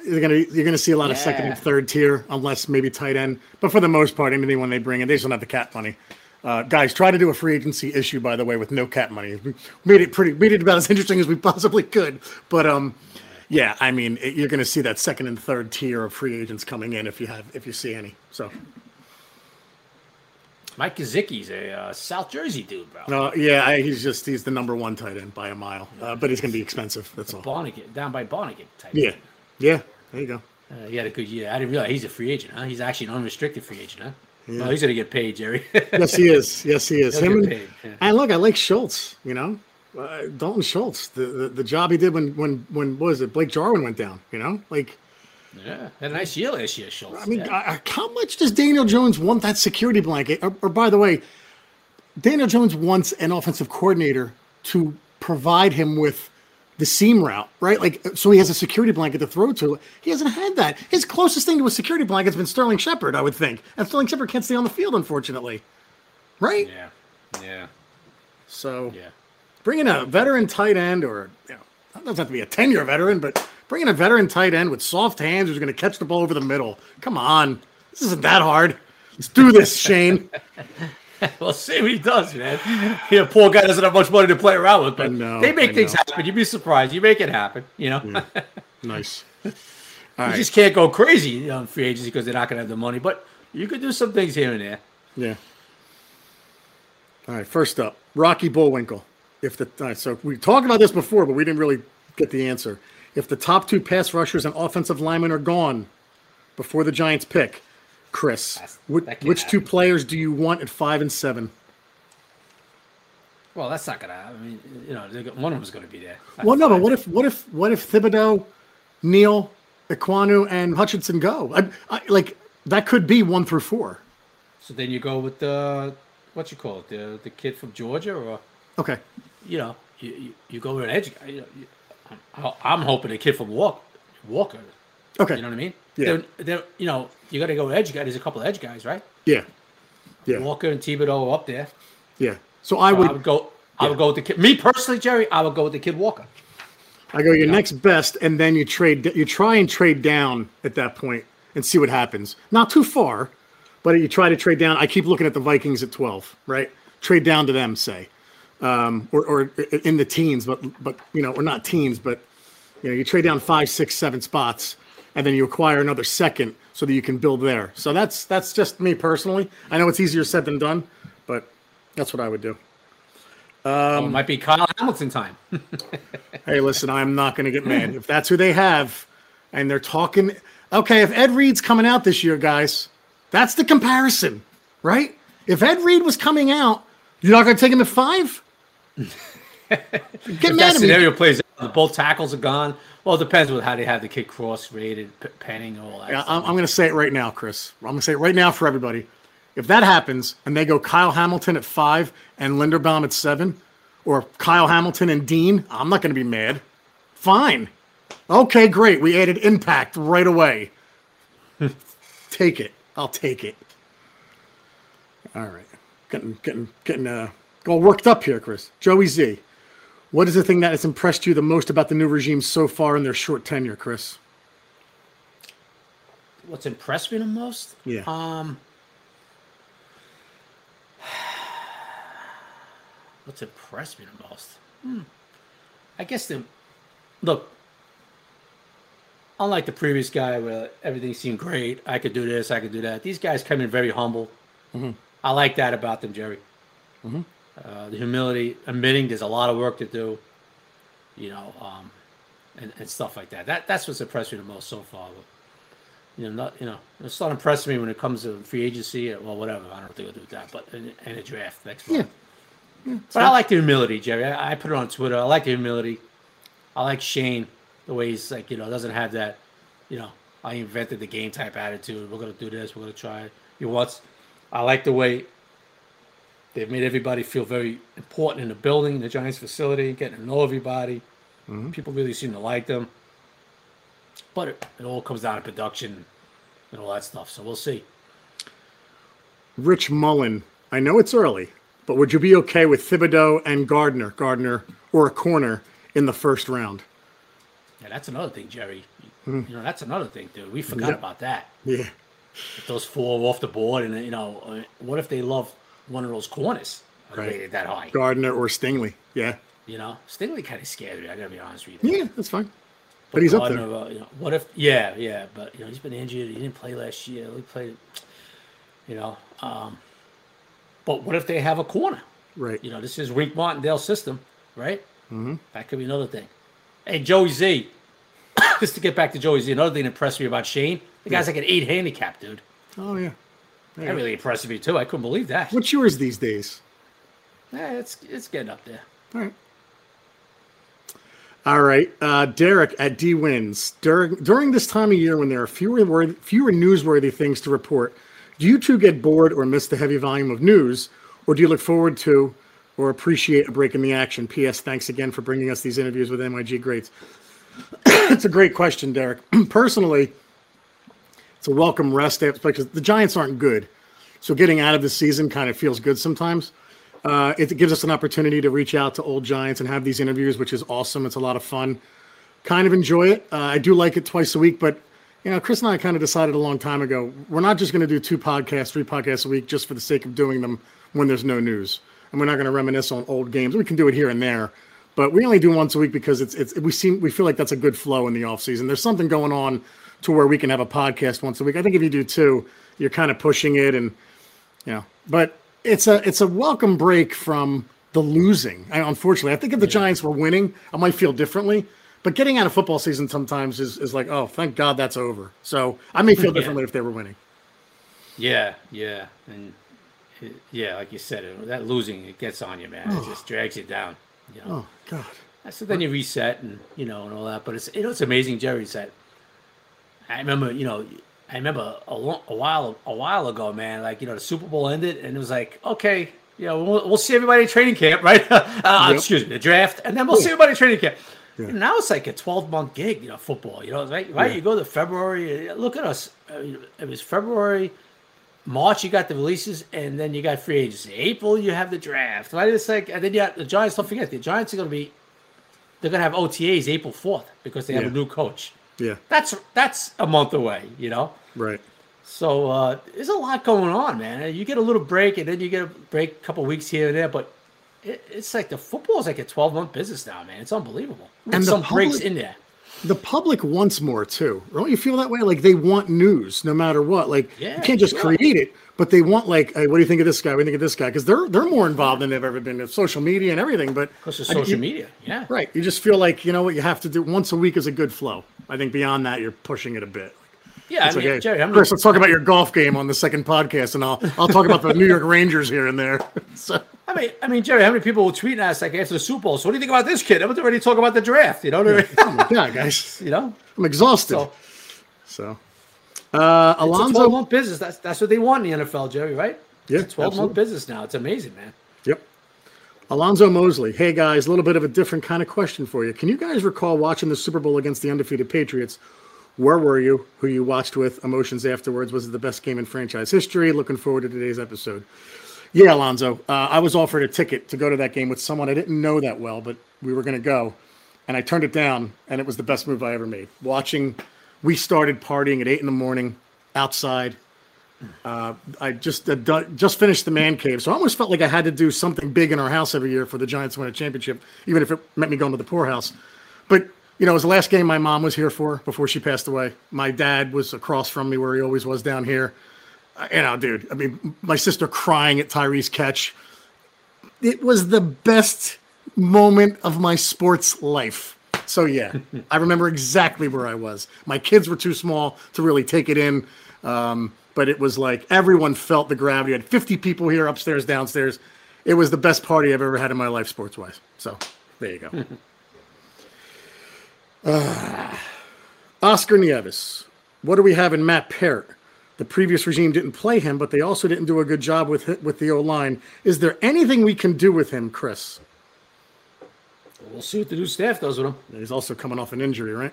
you're gonna you're gonna see a lot of second and third tier, unless maybe tight end. But for the most part, when they bring in, they just don't have the cap money. Uh, guys, try to do a free agency issue, by the way, with no cap money. We made it pretty, made it about as interesting as we possibly could. But um, yeah, I mean, it, you're going to see that second and third tier of free agents coming in if you have, if you see any. So, Mike Gesicki's a uh, South Jersey dude, bro. No, yeah, I, he's just he's the number one tight end by a mile, uh, but he's going to be expensive. That's all. Barnegat, down by Barnegat type. Yeah, yeah, there you go. Uh, he had a good year. I didn't realize he's a free agent, huh? He's actually an unrestricted free agent, huh? Yeah. Well, he's gonna get paid, Jerry. Yes, he is. Yes, he is. He'll Him and, yeah. and look, I like Schultz. You know, uh, Dalton Schultz. The, the the job he did when when when what was it? Blake Jarwin went down. You know, like yeah, had a nice year last year, Schultz. I mean, yeah. how much does Daniel Jones want that security blanket? Or, or by the way, Daniel Jones wants an offensive coordinator to provide him with the seam route, right? Like, so he has a security blanket to throw to. He hasn't had that. His closest thing to a security blanket has been Sterling Shepard, I would think. And Sterling Shepard can't stay on the field, unfortunately. Right? yeah, yeah, So yeah. bringing a veteran tight end, or you know, that doesn't have to be a ten-year veteran, but bringing a veteran tight end with soft hands who's going to catch the ball over the middle. Come on, this isn't that hard. Let's do this, Schoen. Well, see what he does, man. Yeah, poor guy doesn't have much money to play around with, but know, they make I things know. happen. You'd be surprised. You make it happen. You know, nice. you just can't go crazy on free agency because they're not going to have the money. But you could do some things here and there. Yeah. All right. First up, Rocky Bullwinkle. If the right, so we talked about this before, but we didn't really get the answer. If the top two pass rushers and offensive linemen are gone before the Giants pick, Chris, That's- which, two players do you want at five and seven? Well, that's not happen. I mean, you know, one of them's going to be there. Well, no, but what if what if what if Thibodeaux, Neal, Ekwonu, and Hutchinson go? I, I, like that could be one through four. So then you go with the what you call it, the the kid from Georgia, or Okay. you know, you, you, you go with an edge guy. You know, you, I'm, I'm hoping a kid from Walk, Walker. Okay. You know what I mean? Yeah. They're, they're, you know, you got to go edge guy. There's a couple of edge guys, right? Yeah. Yeah. Walker and Thibodeaux are up there. Yeah. So I I would would go. I would go with the kid. Me personally, Jerry, I would go with the kid Walker. I go your next best, and then you trade. You try and trade down at that point and see what happens. Not too far, but you try to trade down. I keep looking at the Vikings at twelve, right? Trade down to them, say, um, or or in the teens, but but you know, or not teens, but you know, you trade down five, six, seven spots, and then you acquire another second so that you can build there. So that's that's just me personally. I know it's easier said than done, but that's what I would do. oh, it might be Kyle Hamilton time. Hey, listen, I'm not going to get mad. If that's who they have and they're talking, okay, if Ed Reed's coming out this year, guys, that's the comparison, right? If Ed Reed was coming out, you're not going to take him at five? Get if mad that at me. scenario plays out, both tackles are gone. Well, it depends with how they have the kick Cross rated, Penning, all that. Yeah. I'm, I'm going to say it right now, Chris. I'm going to say it right now for everybody. If that happens and they go Kyle Hamilton at five and Linderbaum at seven, or Kyle Hamilton and Dean, I'm not going to be mad. Fine. Okay, great. We added impact right away. take it. I'll take it. All right. Getting, getting, getting, uh, all worked up here, Chris. Joey Z. What is the thing that has impressed you the most about the new regime so far in their short tenure, Chris? What's impressed me the most? Yeah. Um, what's impressed me the most? Hmm. I guess the look. Unlike the previous guy where everything seemed great, I could do this, I could do that. These guys come in very humble. I like that about them, Jerry. Uh, the humility, admitting there's a lot of work to do, you know, um, and, and stuff like that. That that's what's impressed me the most so far. But, you know, not you know, it's not impressing me when it comes to free agency. Well, whatever. I don't think I'll do that, but in, and a draft next month. But I like the humility, Jerry. I, I put it on Twitter. I like the humility. I like Schoen the way he's like, you know, doesn't have that, you know, I invented the game type attitude. We're gonna do this. We're gonna try. it. You know what's? I like the way they've made everybody feel very important in the building, the Giants facility, getting to know everybody. People really seem to like them. But it, it all comes down to production and all that stuff. So we'll see. Rich Mullen. I know it's early, but would you be okay with Thibodeaux and Gardner, Gardner, or a corner in the first round? Yeah, that's another thing, Jerry. You know, that's another thing, dude. We forgot Yep. about that. Yeah. If those four off the board, and you know, uh, what if they love one of those corners Right. rated that high? Gardner or Stingley. Yeah. You know, Stingley kind of scared me. I gotta be honest with you. Yeah, that's fine. But he's up there. uh, you know, what if? Yeah, yeah, but you know, he's been injured. He didn't play last year. He played. You know, um, but what if they have a corner? Right. You know, this is Wink Martindale's system, right? Mm-hmm. That could be another thing. Hey, Joey Z. Just to get back to Joey Z, another thing that impressed me about Schoen, the guy's like an eight handicap, dude. Oh, yeah. That really impressed me too. I couldn't believe that. What's yours these days? Yeah, it's it's getting up there. All right. All right. Uh, Derek at D Wins. During, during this time of year when there are fewer, word, fewer newsworthy things to report, do you two get bored or miss the heavy volume of news? Or do you look forward to or appreciate a break in the action? P.S. Thanks again for bringing us these interviews with MIG greats. it's a great question, Derek. Personally, it's a welcome rest day because the Giants aren't good. So getting out of the season kind of feels good sometimes. Uh, it gives us an opportunity to reach out to old Giants and have these interviews, which is awesome. It's a lot of fun. Kind of enjoy it. Uh, I do like it twice a week, but you know, Chris and I kind of decided a long time ago we're not just going to do two podcasts, three podcasts a week just for the sake of doing them when there's no news, and we're not going to reminisce on old games. We can do it here and there, but we only do once a week because it's it's we seem we feel like that's a good flow in the off season. There's something going on to where we can have a podcast once a week. I think if you do two, you're kind of pushing it and you know, but it's a it's a welcome break from the losing. I, unfortunately, I think if the Giants were winning, I might feel differently. But getting out of football season sometimes is, is like, oh, thank God that's over. So I may feel differently if they were winning. Yeah, yeah, and it, yeah, like you said, it, that losing it gets on you, man. It oh. just drags you down. You know. Oh God. So then you reset and you know and all that. But it's you know it's amazing, Jerry said. I remember, you know, I remember a, long, a while a while ago, man. Like you know, the Super Bowl ended, and it was like, okay, you know, we'll, we'll see everybody in training camp, right? uh, Yep. Excuse me, the draft, and then we'll see everybody in training camp. Yeah. And now it's like a twelve month gig, you know, football. You know, right? Right? Yeah. You go to February. uh, Look at us. uh, It was February. March, you got the releases, and then you got free agency. April, you have the draft, right? It's like, and then you got the Giants. Don't forget, the Giants are going to be, they're going to have OTAs April fourth because they have Yeah. a new coach. Yeah. That's that's a month away, you know. Right. So uh, there's a lot going on, man. You get a little break, and then you get a break, a couple weeks here and there, but it, it's like the football is like a 12 month business now, man. It's unbelievable. And some breaks in there. The public wants more too. Don't you feel that way? Like they want news no matter what. Like Yeah, you can't just sure. create it, but they want like, hey, what do you think of this guy? What do you think of this guy? Because they're they're more involved than they've ever been with social media and everything. But Because of social you- media. Yeah. Right. You just feel like, you know what, you have to do once a week is a good flow. I think beyond that, you're pushing it a bit. Yeah. I mean, hey, Jerry, many, Chris, let's talk about your golf game on the second podcast, and I'll I'll talk about the New York Rangers here and there. So I mean, I mean, Jerry, how many people will tweet at us like after the Super Bowl? So, what do you think about this kid? I was already talking about the draft. You know, what I mean? oh my guys, you know, I'm exhausted. so So, uh, it's Alonzo. twelve month business. That's that's what they want in the NFL, Jerry. Right? Yeah, twelve month business now. It's amazing, man. Yep. Alonzo Mosley. Hey guys, a little bit of a different kind of question for you. Can you guys recall watching the Super Bowl against the undefeated Patriots? Where were you? Who you watched with? Emotions afterwards? Was it the best game in franchise history? Looking forward to today's episode. Yeah, Alonzo. Uh, I was offered a ticket to go to that game with someone I didn't know that well, but we were going to go, and I turned it down, and it was the best move I ever made. Watching, we started partying at eight in the morning outside. Uh, I just uh, just finished the man cave, so I almost felt like I had to do something big in our house every year for the Giants to win a championship, even if it meant me going to the poorhouse. But you know, it was the last game my mom was here for before she passed away. My dad was across from me where he always was down here. You know, dude. I mean, my sister crying at Tyree's catch. It was the best moment of my sports life. So yeah, I remember exactly where I was. My kids were too small to really take it in, um, but it was like everyone felt the gravity. I had 50 people here, upstairs, downstairs. It was the best party I've ever had in my life, sports wise. So there you go. Uh, Oscar Nieves. What do we have in Matt Peart? The previous regime didn't play him, but they also didn't do a good job with with the O line. Is there anything we can do with him, Chris? We'll see what the new staff does with him. He's also coming off an injury, right?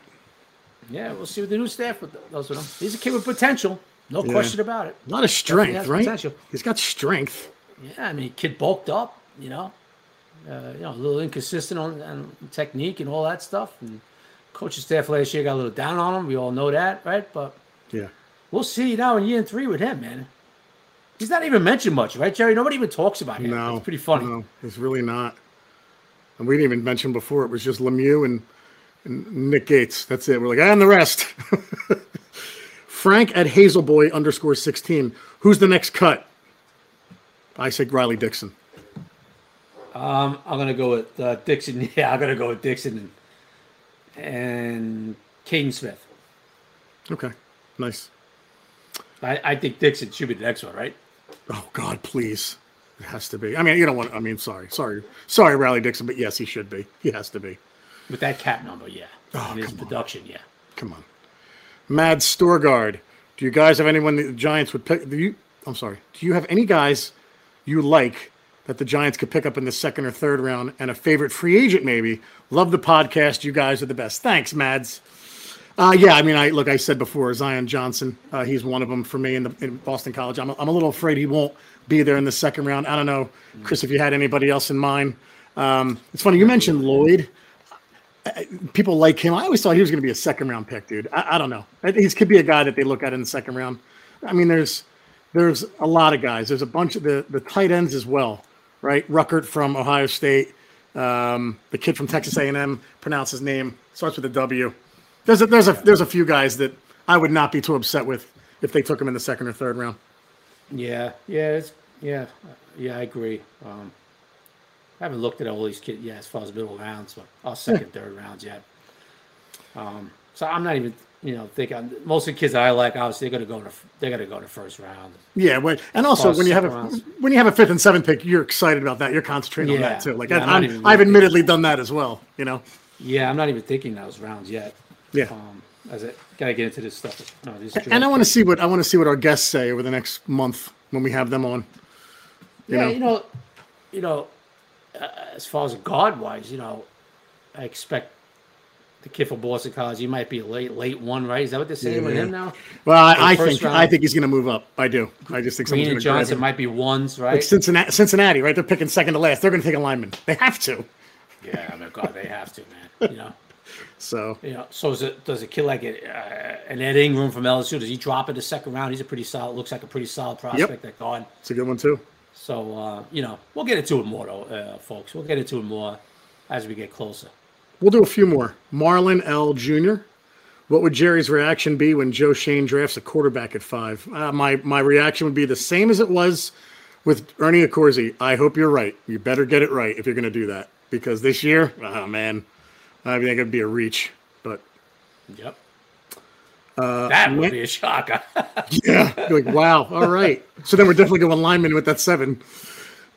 Yeah, we'll see what the new staff does with him. He's a kid with potential, no Yeah. question about it. A lot of strength, right? potential. He's got strength. Yeah, I mean, kid bulked up, you know, uh, you know, a little inconsistent on, on technique and all that stuff. And coaching staff last year got a little down on him. We all know that, right? But Yeah. we'll see now in year three with him, man. He's not even mentioned much, right, Jerry? Nobody even talks about him. No, it's pretty funny. No, it's really not. And we didn't even mention before it was just Lemieux and, and Nick Gates. That's it. We're like, and the rest. Frank at Hazelboy underscore sixteen. Who's the next cut? I say Riley Dixon. Um, I'm gonna go with uh, Dixon. Yeah, I'm gonna go with Dixon and, Kaden Smith. Okay, nice. I, I think Dixon should be the next one, right? Oh God, please. It has to be. I mean, you don't want. I mean, sorry, sorry, sorry, Riley Dixon, but yes, he should be. He has to be. With that cap number, yeah. Oh, and his come on. production, yeah. Come on. Mad Storgard. Do you guys have anyone the Giants would pick? Do you? I'm sorry. Do you have any guys you like that the Giants could pick up in the second or third round and a favorite free agent maybe? Love the podcast. You guys are the best. Thanks, Mads. Uh, yeah, I mean, I look. I said before, Zion Johnson. Uh, he's one of them for me in the in Boston College. I'm, I'm a little afraid he won't be there in the second round. I don't know, Chris, if you had anybody else in mind. Um, it's funny you mentioned Lloyd people like him. I always thought he was going to be a second round pick, dude. I, I don't know. He could be a guy that they look at in the second round. I mean, there's there's a lot of guys. There's a bunch of the the tight ends as well, right? Ruckert from Ohio State, um, the kid from Texas A&M. Pronounce his name starts with a W. There's a there's a there's a few guys that I would not be too upset with if they took him in the second or third round. Yeah, yeah, it's, yeah, yeah. I agree. Um, I haven't looked at all these kids yet as far as middle rounds, but oh, second, third rounds yet. Um, so I'm not even, you know, thinking most of the kids that I like, obviously, they're gonna go to they're gonna go to first round. Yeah, and also when you have a rounds. when you have a fifth and seventh pick, you're excited about that. You're concentrating on that too. Like Yeah, I, I'm I'm, I've really admittedly done that as well. You know. Yeah, I'm not even thinking those rounds yet. Yeah. Um, as I gotta get into this stuff. No, this And I want to see what I want to see what our guests say over the next month when we have them on. you yeah, know. you know, you know, uh, as far as guard wise, you know, I expect the kid from Boston College. He might be a late, late one, right? Is that what they're saying with Yeah. him now? Well, I, I think round. I think he's going to move up. I do. I just think Green and going to grab Johnson might be ones, Like right? Cincinnati, Cincinnati, right? They're picking second to last. They're going to take a lineman. They have to. yeah, I mean, God, they have to, man. You know, So you know. So is it, does a kid like it, uh, an Ed Ingram from LSU? Does he drop in the second round? He's a pretty solid. Looks like a pretty solid prospect That guard. it's a good one too. So uh, you know, we'll get into it more, though, uh, folks. We'll get into it more as we get closer. We'll do a few more. Marlon L. Jr. What would Jerry's reaction be when Joe Schoen drafts a quarterback at five? Uh, my my reaction would be the same as it was with Ernie Accorsi. I hope you're right. You better get it right if you're going to do that because this year, oh man, I think it'd be a reach. But Yep. that would be a shocker. yeah, like wow, all right. So then we're definitely going lineman with that seven.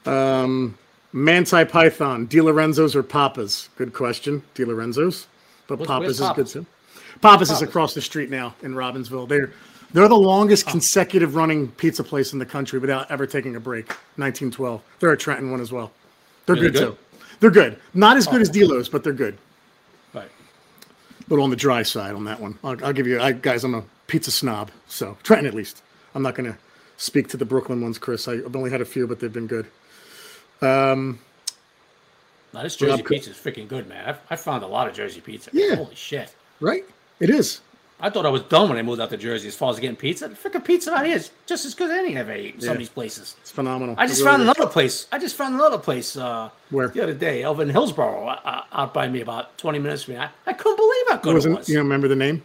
Um, Manti Python, Di Lorenzo's or Papa's? Good question. Di Lorenzo's, but What's- Papa's is good Papa's? too. Papa's is across the street now in Robbinsville. They're they're the longest Oh. consecutive running pizza place in the country without ever taking a break. 1912. They're a Trenton one as well. They're good, good? Oh. too. They're good. Not as good as oh. Delos, but they're good. Right. A little on the dry side on that one. I'll, I'll give you, I, guys. I'm a pizza snob, so Trenton at least. I'm not going to speak to the Brooklyn ones, Chris. I, I've only had a few, but they've been good. Now this Jersey pizza is freaking good, man. I've, I found a lot of Jersey pizza. Yeah. Holy shit. Right? It is. I thought I was done when I moved out to Jersey as far as getting pizza. The freaking pizza out here is just as good as any I've eaten in some of these places. It's phenomenal. I just It really found is. another place. I just found another place uh, Where? the other day over in Hillsborough, uh, out by me, about 20 minutes from me. I, I couldn't believe how It good it wasn't, was. you remember the name?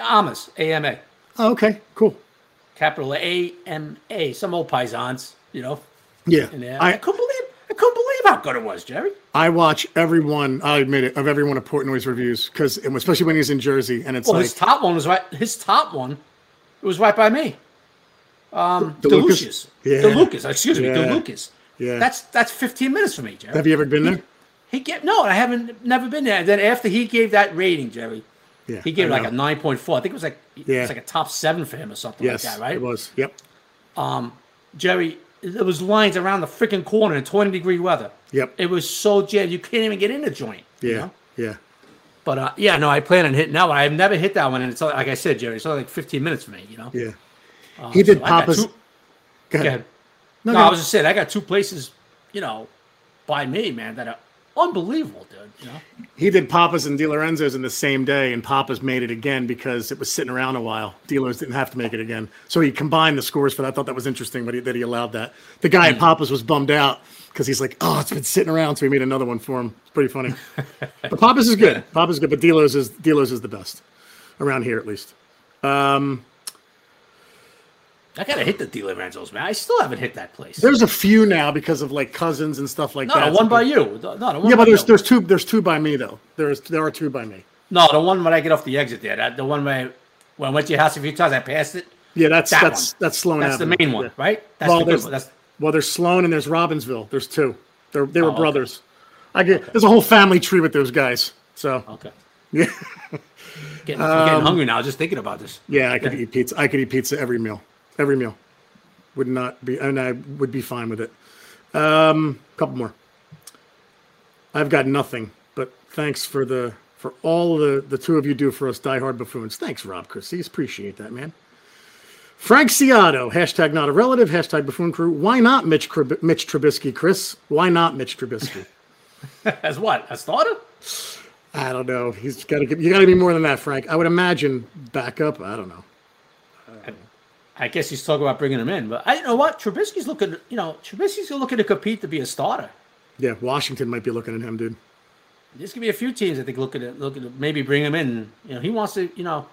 Amas, A-M-A. Oh, okay, cool. Capital A-M-A. Some old paisans, you know, Yeah. I, I, couldn't believe How good it was, Jerry. I watch every one, I admit it, of every one of Portnoy's reviews, because especially when he's in Jersey, and it's Well, like, his top one was right. His top one, it was right by me. Um, De De Lucas? Lucas. Yeah. Lucas. Excuse me, Yeah. Lucas. Yeah. That's that's 15 minutes for me, Jerry. have you ever been there? He gave no, I haven't never been there. And then after he gave that rating, Jerry, Yeah. he gave like a 9.4. I think it was like it Yeah. was like a top seven for him or something Yes, like that, right? it was. Yep. Um, Jerry, there was lines around the freaking corner in 20 degree weather. Yep. It was so jammed you can't even get in the joint. you Yeah. know? Yeah. But uh, yeah, no, I plan on hitting that one. I've never hit that one, and it's only- like I said, Jerry, it's only like 15 minutes for me. You know. Yeah. he did Uh, so Papa's. two- Go Go ahead. ahead. No, No, I was just saying, I got two places, you know, by me, man, that are unbelievable, dude. You know. He did Papa's and Di Lorenzo's in the same day, and Papa's made it again because it was sitting around a while. Dealers didn't have to make it again, so he combined the scores for that. I thought that was interesting, but he, that he allowed that. The guy Hmm. at Papa's was bummed out because he's like, "Oh, it's been sitting around," so he made another one for him. It's pretty funny. but Papa's is good. Papa's is good, but Delos is Delos is the best around here at least. I gotta hit the De Lorenzo's, man. I still haven't hit that place. There's a few now because of like cousins and stuff like no, that. the one by you. No, the one Yeah, but there's you. there's two there's two by me though. There's there are two by me. no, the one when I get off the exit there. That, the one where when I went to your house a few times, I passed it. Yeah, that's That that's one. that's Sloan That's the main one, Yeah. right? That's well, the there's. That's well, there's Sloan and there's Robbinsville. There's two. They're they were Oh, okay. brothers. I get there's a whole family tree with those guys. So okay. yeah, Getting, I'm getting um, hungry now just thinking about this. yeah, I could eat pizza. I could eat pizza every meal. Every meal would not be, and I would be fine with it. Um, couple more. I've got nothing, but thanks for the for all the the two of you do for us diehard buffoons. Thanks, Rob Christies. Appreciate that, man. Frank Ciato, hashtag not a relative, hashtag buffoon crew. Why not Mitch, Krib- Mitch Trubisky, Chris? Why not Mitch Trubisky? As what? A starter? I don't know. He's got to. You got to be more than that, Frank. I would imagine backup. I don't know. I guess he's talking about bringing him in, but I you know what Trubisky's looking. You know, Trubisky's looking to compete to be a starter. Yeah, Washington might be looking at him, dude. There's gonna be a few teams I think looking at looking to maybe bring him in. You know, he wants to. You know,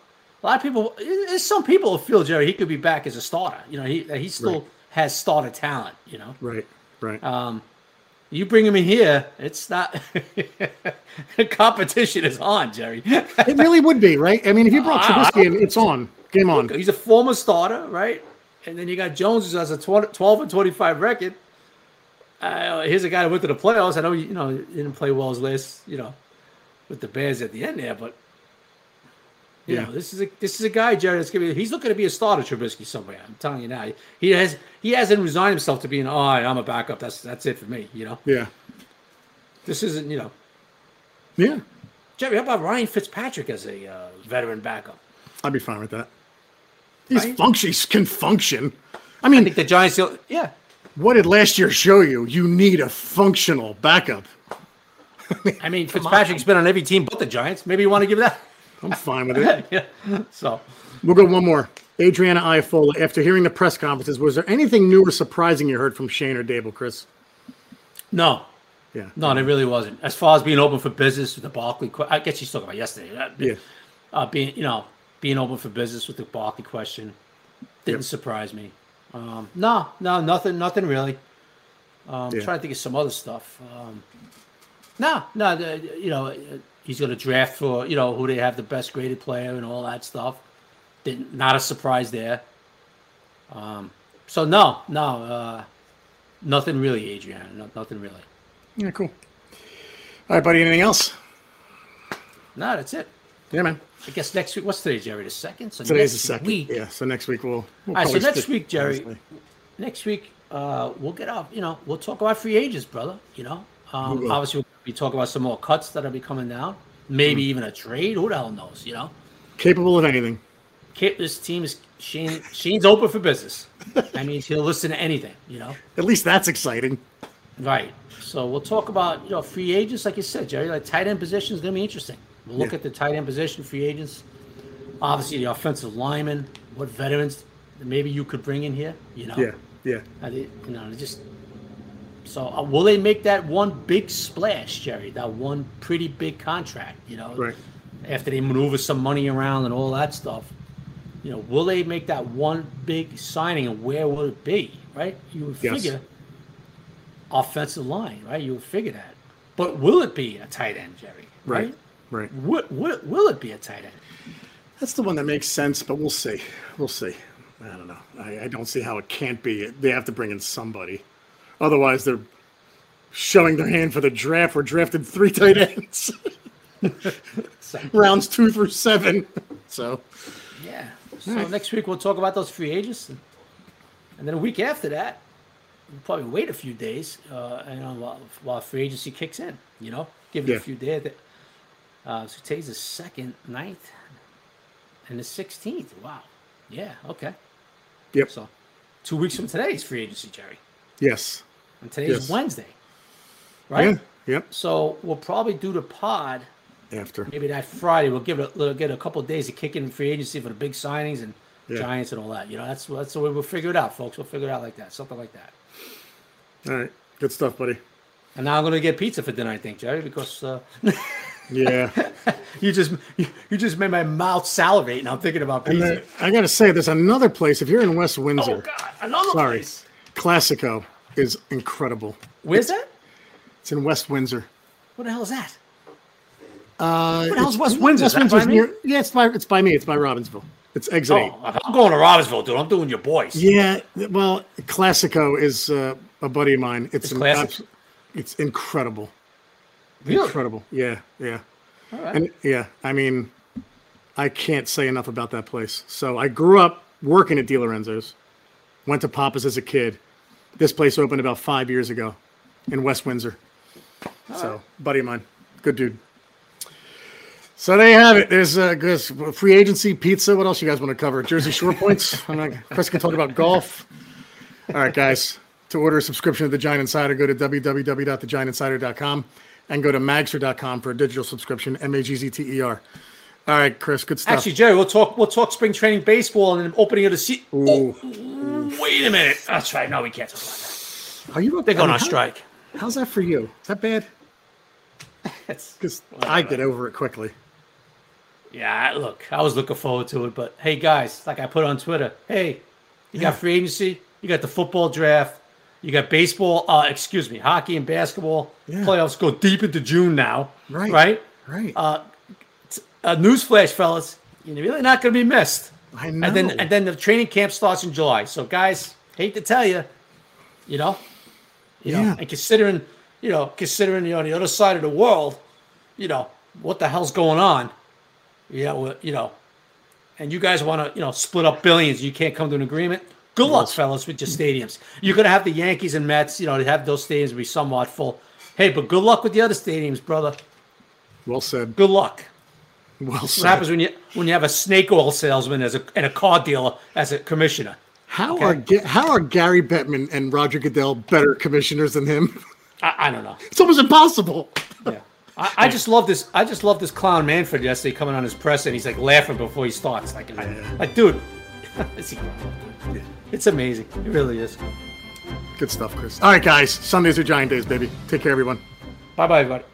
a lot of people. There's some people who feel Jerry he could be back as a starter. You know, he he still Right. has starter talent. You know, Right, right. Uh, you bring him in here, it's not. the competition is on, Jerry. it really would be, right? I mean, if you brought Trubisky in, it's on. Game on. He's a former starter, right? And then you got Jones who has a 12 and 25 record. Uh, here's a guy that went to the playoffs. I know you know he didn't play well as last, you know, with the Bears at the end there, but you Yeah. know this is a this is a guy, Jerry. That's gonna be he's looking to be a starter, Trubisky somewhere. I'm telling you now. He has he hasn't resigned himself to being, oh, I'm a backup. That's that's it for me. You know, Yeah, this isn't you know, yeah. Jerry. How about Ryan Fitzpatrick as a uh, veteran backup? I'd be fine with that. These Right? functions can function. I I mean, think the Giants, yeah, what did last year show you? You need a functional backup. I mean, Fitzpatrick's been on every team but the Giants. Maybe you want to give that. I'm fine with it. yeah. So, We'll go one more. Adriana Iafola, after hearing the press conferences, was there anything new or surprising you heard from Schoen or Daboll, Chris? no, Yeah. no, it really wasn't. As far as being open for business with the Barkley, I guess she's talking about yesterday. Yeah. Uh, being, you know, being open for business with the Barkley question didn't Yep. surprise me. Um, no, no, nothing, nothing really. Um, Yeah. Trying to think of some other stuff. Um, no, no, the, you know, uh, he's going to draft for you know who they have the best graded player and all that stuff. Didn't not a surprise there. Um, so no, no, uh, nothing really, Adrian. No, nothing really. Yeah, cool. All right, buddy. Anything else? No, that's it. Yeah, man. I guess next week. What's today, Jerry? The second. So Today's the second. Week, Yeah. So next week we'll. we'll All right, so next week, Jerry, honestly. next week, uh, we'll get out. You know, we'll talk about free agents, brother. You know, um, obviously we'll be talking about some more cuts that'll be coming down. Maybe Hmm. even a trade. Who the hell knows? You know, Capable of anything. Kip, this team is Schoen. Schoen's open for business. That means he'll listen to anything. You know, At least that's exciting. right? So we'll talk about you know free agents, like you said, Jerry. Like tight end position is going to be interesting. We'll look Yeah. at the tight end position, free agents. Obviously, the offensive linemen. What veterans maybe you could bring in here? You know, Yeah. Yeah. I you know, just so uh, will they make that one big splash, Jerry? That one pretty big contract, you know, Right. after they maneuver some money around and all that stuff. You know, will they make that one big signing, and where will it be? Right? You would Yes. figure offensive line, right? You would figure that, but will it be a tight end, Jerry? Right. Right. What, what will it be a tight end? That's the one that makes sense, but we'll see. We'll see. I don't know. I, I don't see how it can't be. They have to bring in somebody. Otherwise, they're showing their hand for the draft. We're drafted three tight ends, rounds two through seven. So, Yeah. So next week we'll talk about those free agents, and, and then a week after that, we'll probably wait a few days, uh, and uh, while, while free agency kicks in. You know, give it Yeah. a few days. Uh, so today's the second, ninth, and the sixteenth. Wow. Yeah. Okay. yep. So two weeks from today is free agency, Jerry, Yes. and today's Yes. Wednesday. Right. Yeah. Yep. So we'll probably do the pod After. maybe that Friday we'll give it a little, get a couple of days to kick in free agency for the big signings and Yeah. Giants and all that. You know, that's that's the way we'll figure it out, folks. We'll figure it out like that, something like that. All right. Good stuff, buddy. And now I'm gonna get pizza for dinner, I think, Jerry, because uh, Yeah. you just you, you just made my mouth salivate, and I'm thinking about And pizza. then, I got to say, there's another place. If you're in West Windsor, oh God, another sorry, place. Classico is incredible. Where's that? It's in West Windsor. What the hell is that? Uh, What the hell's it's- West Windsor? By me? near. Yeah, it's by it's by me. It's by Robbinsville. It's exit. Oh, I'm going to Robbinsville, dude. I'm doing your boys. Yeah, well, Classico is uh, a buddy of mine. It's, It's classic? abs- it's incredible, really? incredible. Yeah, yeah, All right. and yeah. I mean, I can't say enough about that place. So I grew up working at Di Lorenzo's. Went to Papa's as a kid. This place opened about five years ago in West Windsor. So, buddy of mine, good dude. So there you have it. There's uh, free agency, pizza. What else you guys want to cover? Jersey Shore points. I'm not, Chris can talk about golf. All right, guys. To order a subscription to the Giant Insider, go to www.thegiantinsider.com and go to magzter.com for a digital subscription. M A G Z T E R. All right, Chris. Good stuff. Actually, Jerry, we'll talk. We'll talk spring training baseball and then opening of the season. Ooh. Oh, wait a minute. That's right. No, we can't talk about that. are you? They're going on strike. How's that for you? Is that bad? Because I get over it quickly. Yeah, look, I was looking forward to it, but hey, guys, like I put on Twitter, hey, you got free agency, you got the football draft, you got baseball, uh, excuse me, hockey and basketball. Yeah. Playoffs go deep into June now. Right. Right. Right. Uh, newsflash, fellas, you're really not going to be missed. I know. And then and then the training camp starts in July. So, guys, hate to tell you, you know, you Yeah. know, and considering, you know, considering you're on the other side of the world, you know, what the hell's going on? You know, uh, you know, and you guys want to, you know, split up billions. You can't come to an agreement. Good luck, fellas, with your stadiums. You're gonna have the Yankees and Mets. You know, to have those stadiums be somewhat full. Hey, but good luck with the other stadiums, brother. well said. Good luck. Well said. What happens when you when you have a snake oil salesman as a and a car dealer as a commissioner? How are how are Gary Bettman and Roger Goodell better commissioners than him? I, I don't know. It's almost impossible. Yeah. I, I just love this. I just love this clown Manfred yesterday coming on his press and he's like laughing before he starts. Like, I, like, dude, is he? It's amazing. It really is. Good stuff, Chris. All right, guys. Sundays are giant days, baby. Take care, everyone. Bye, bye, everybody.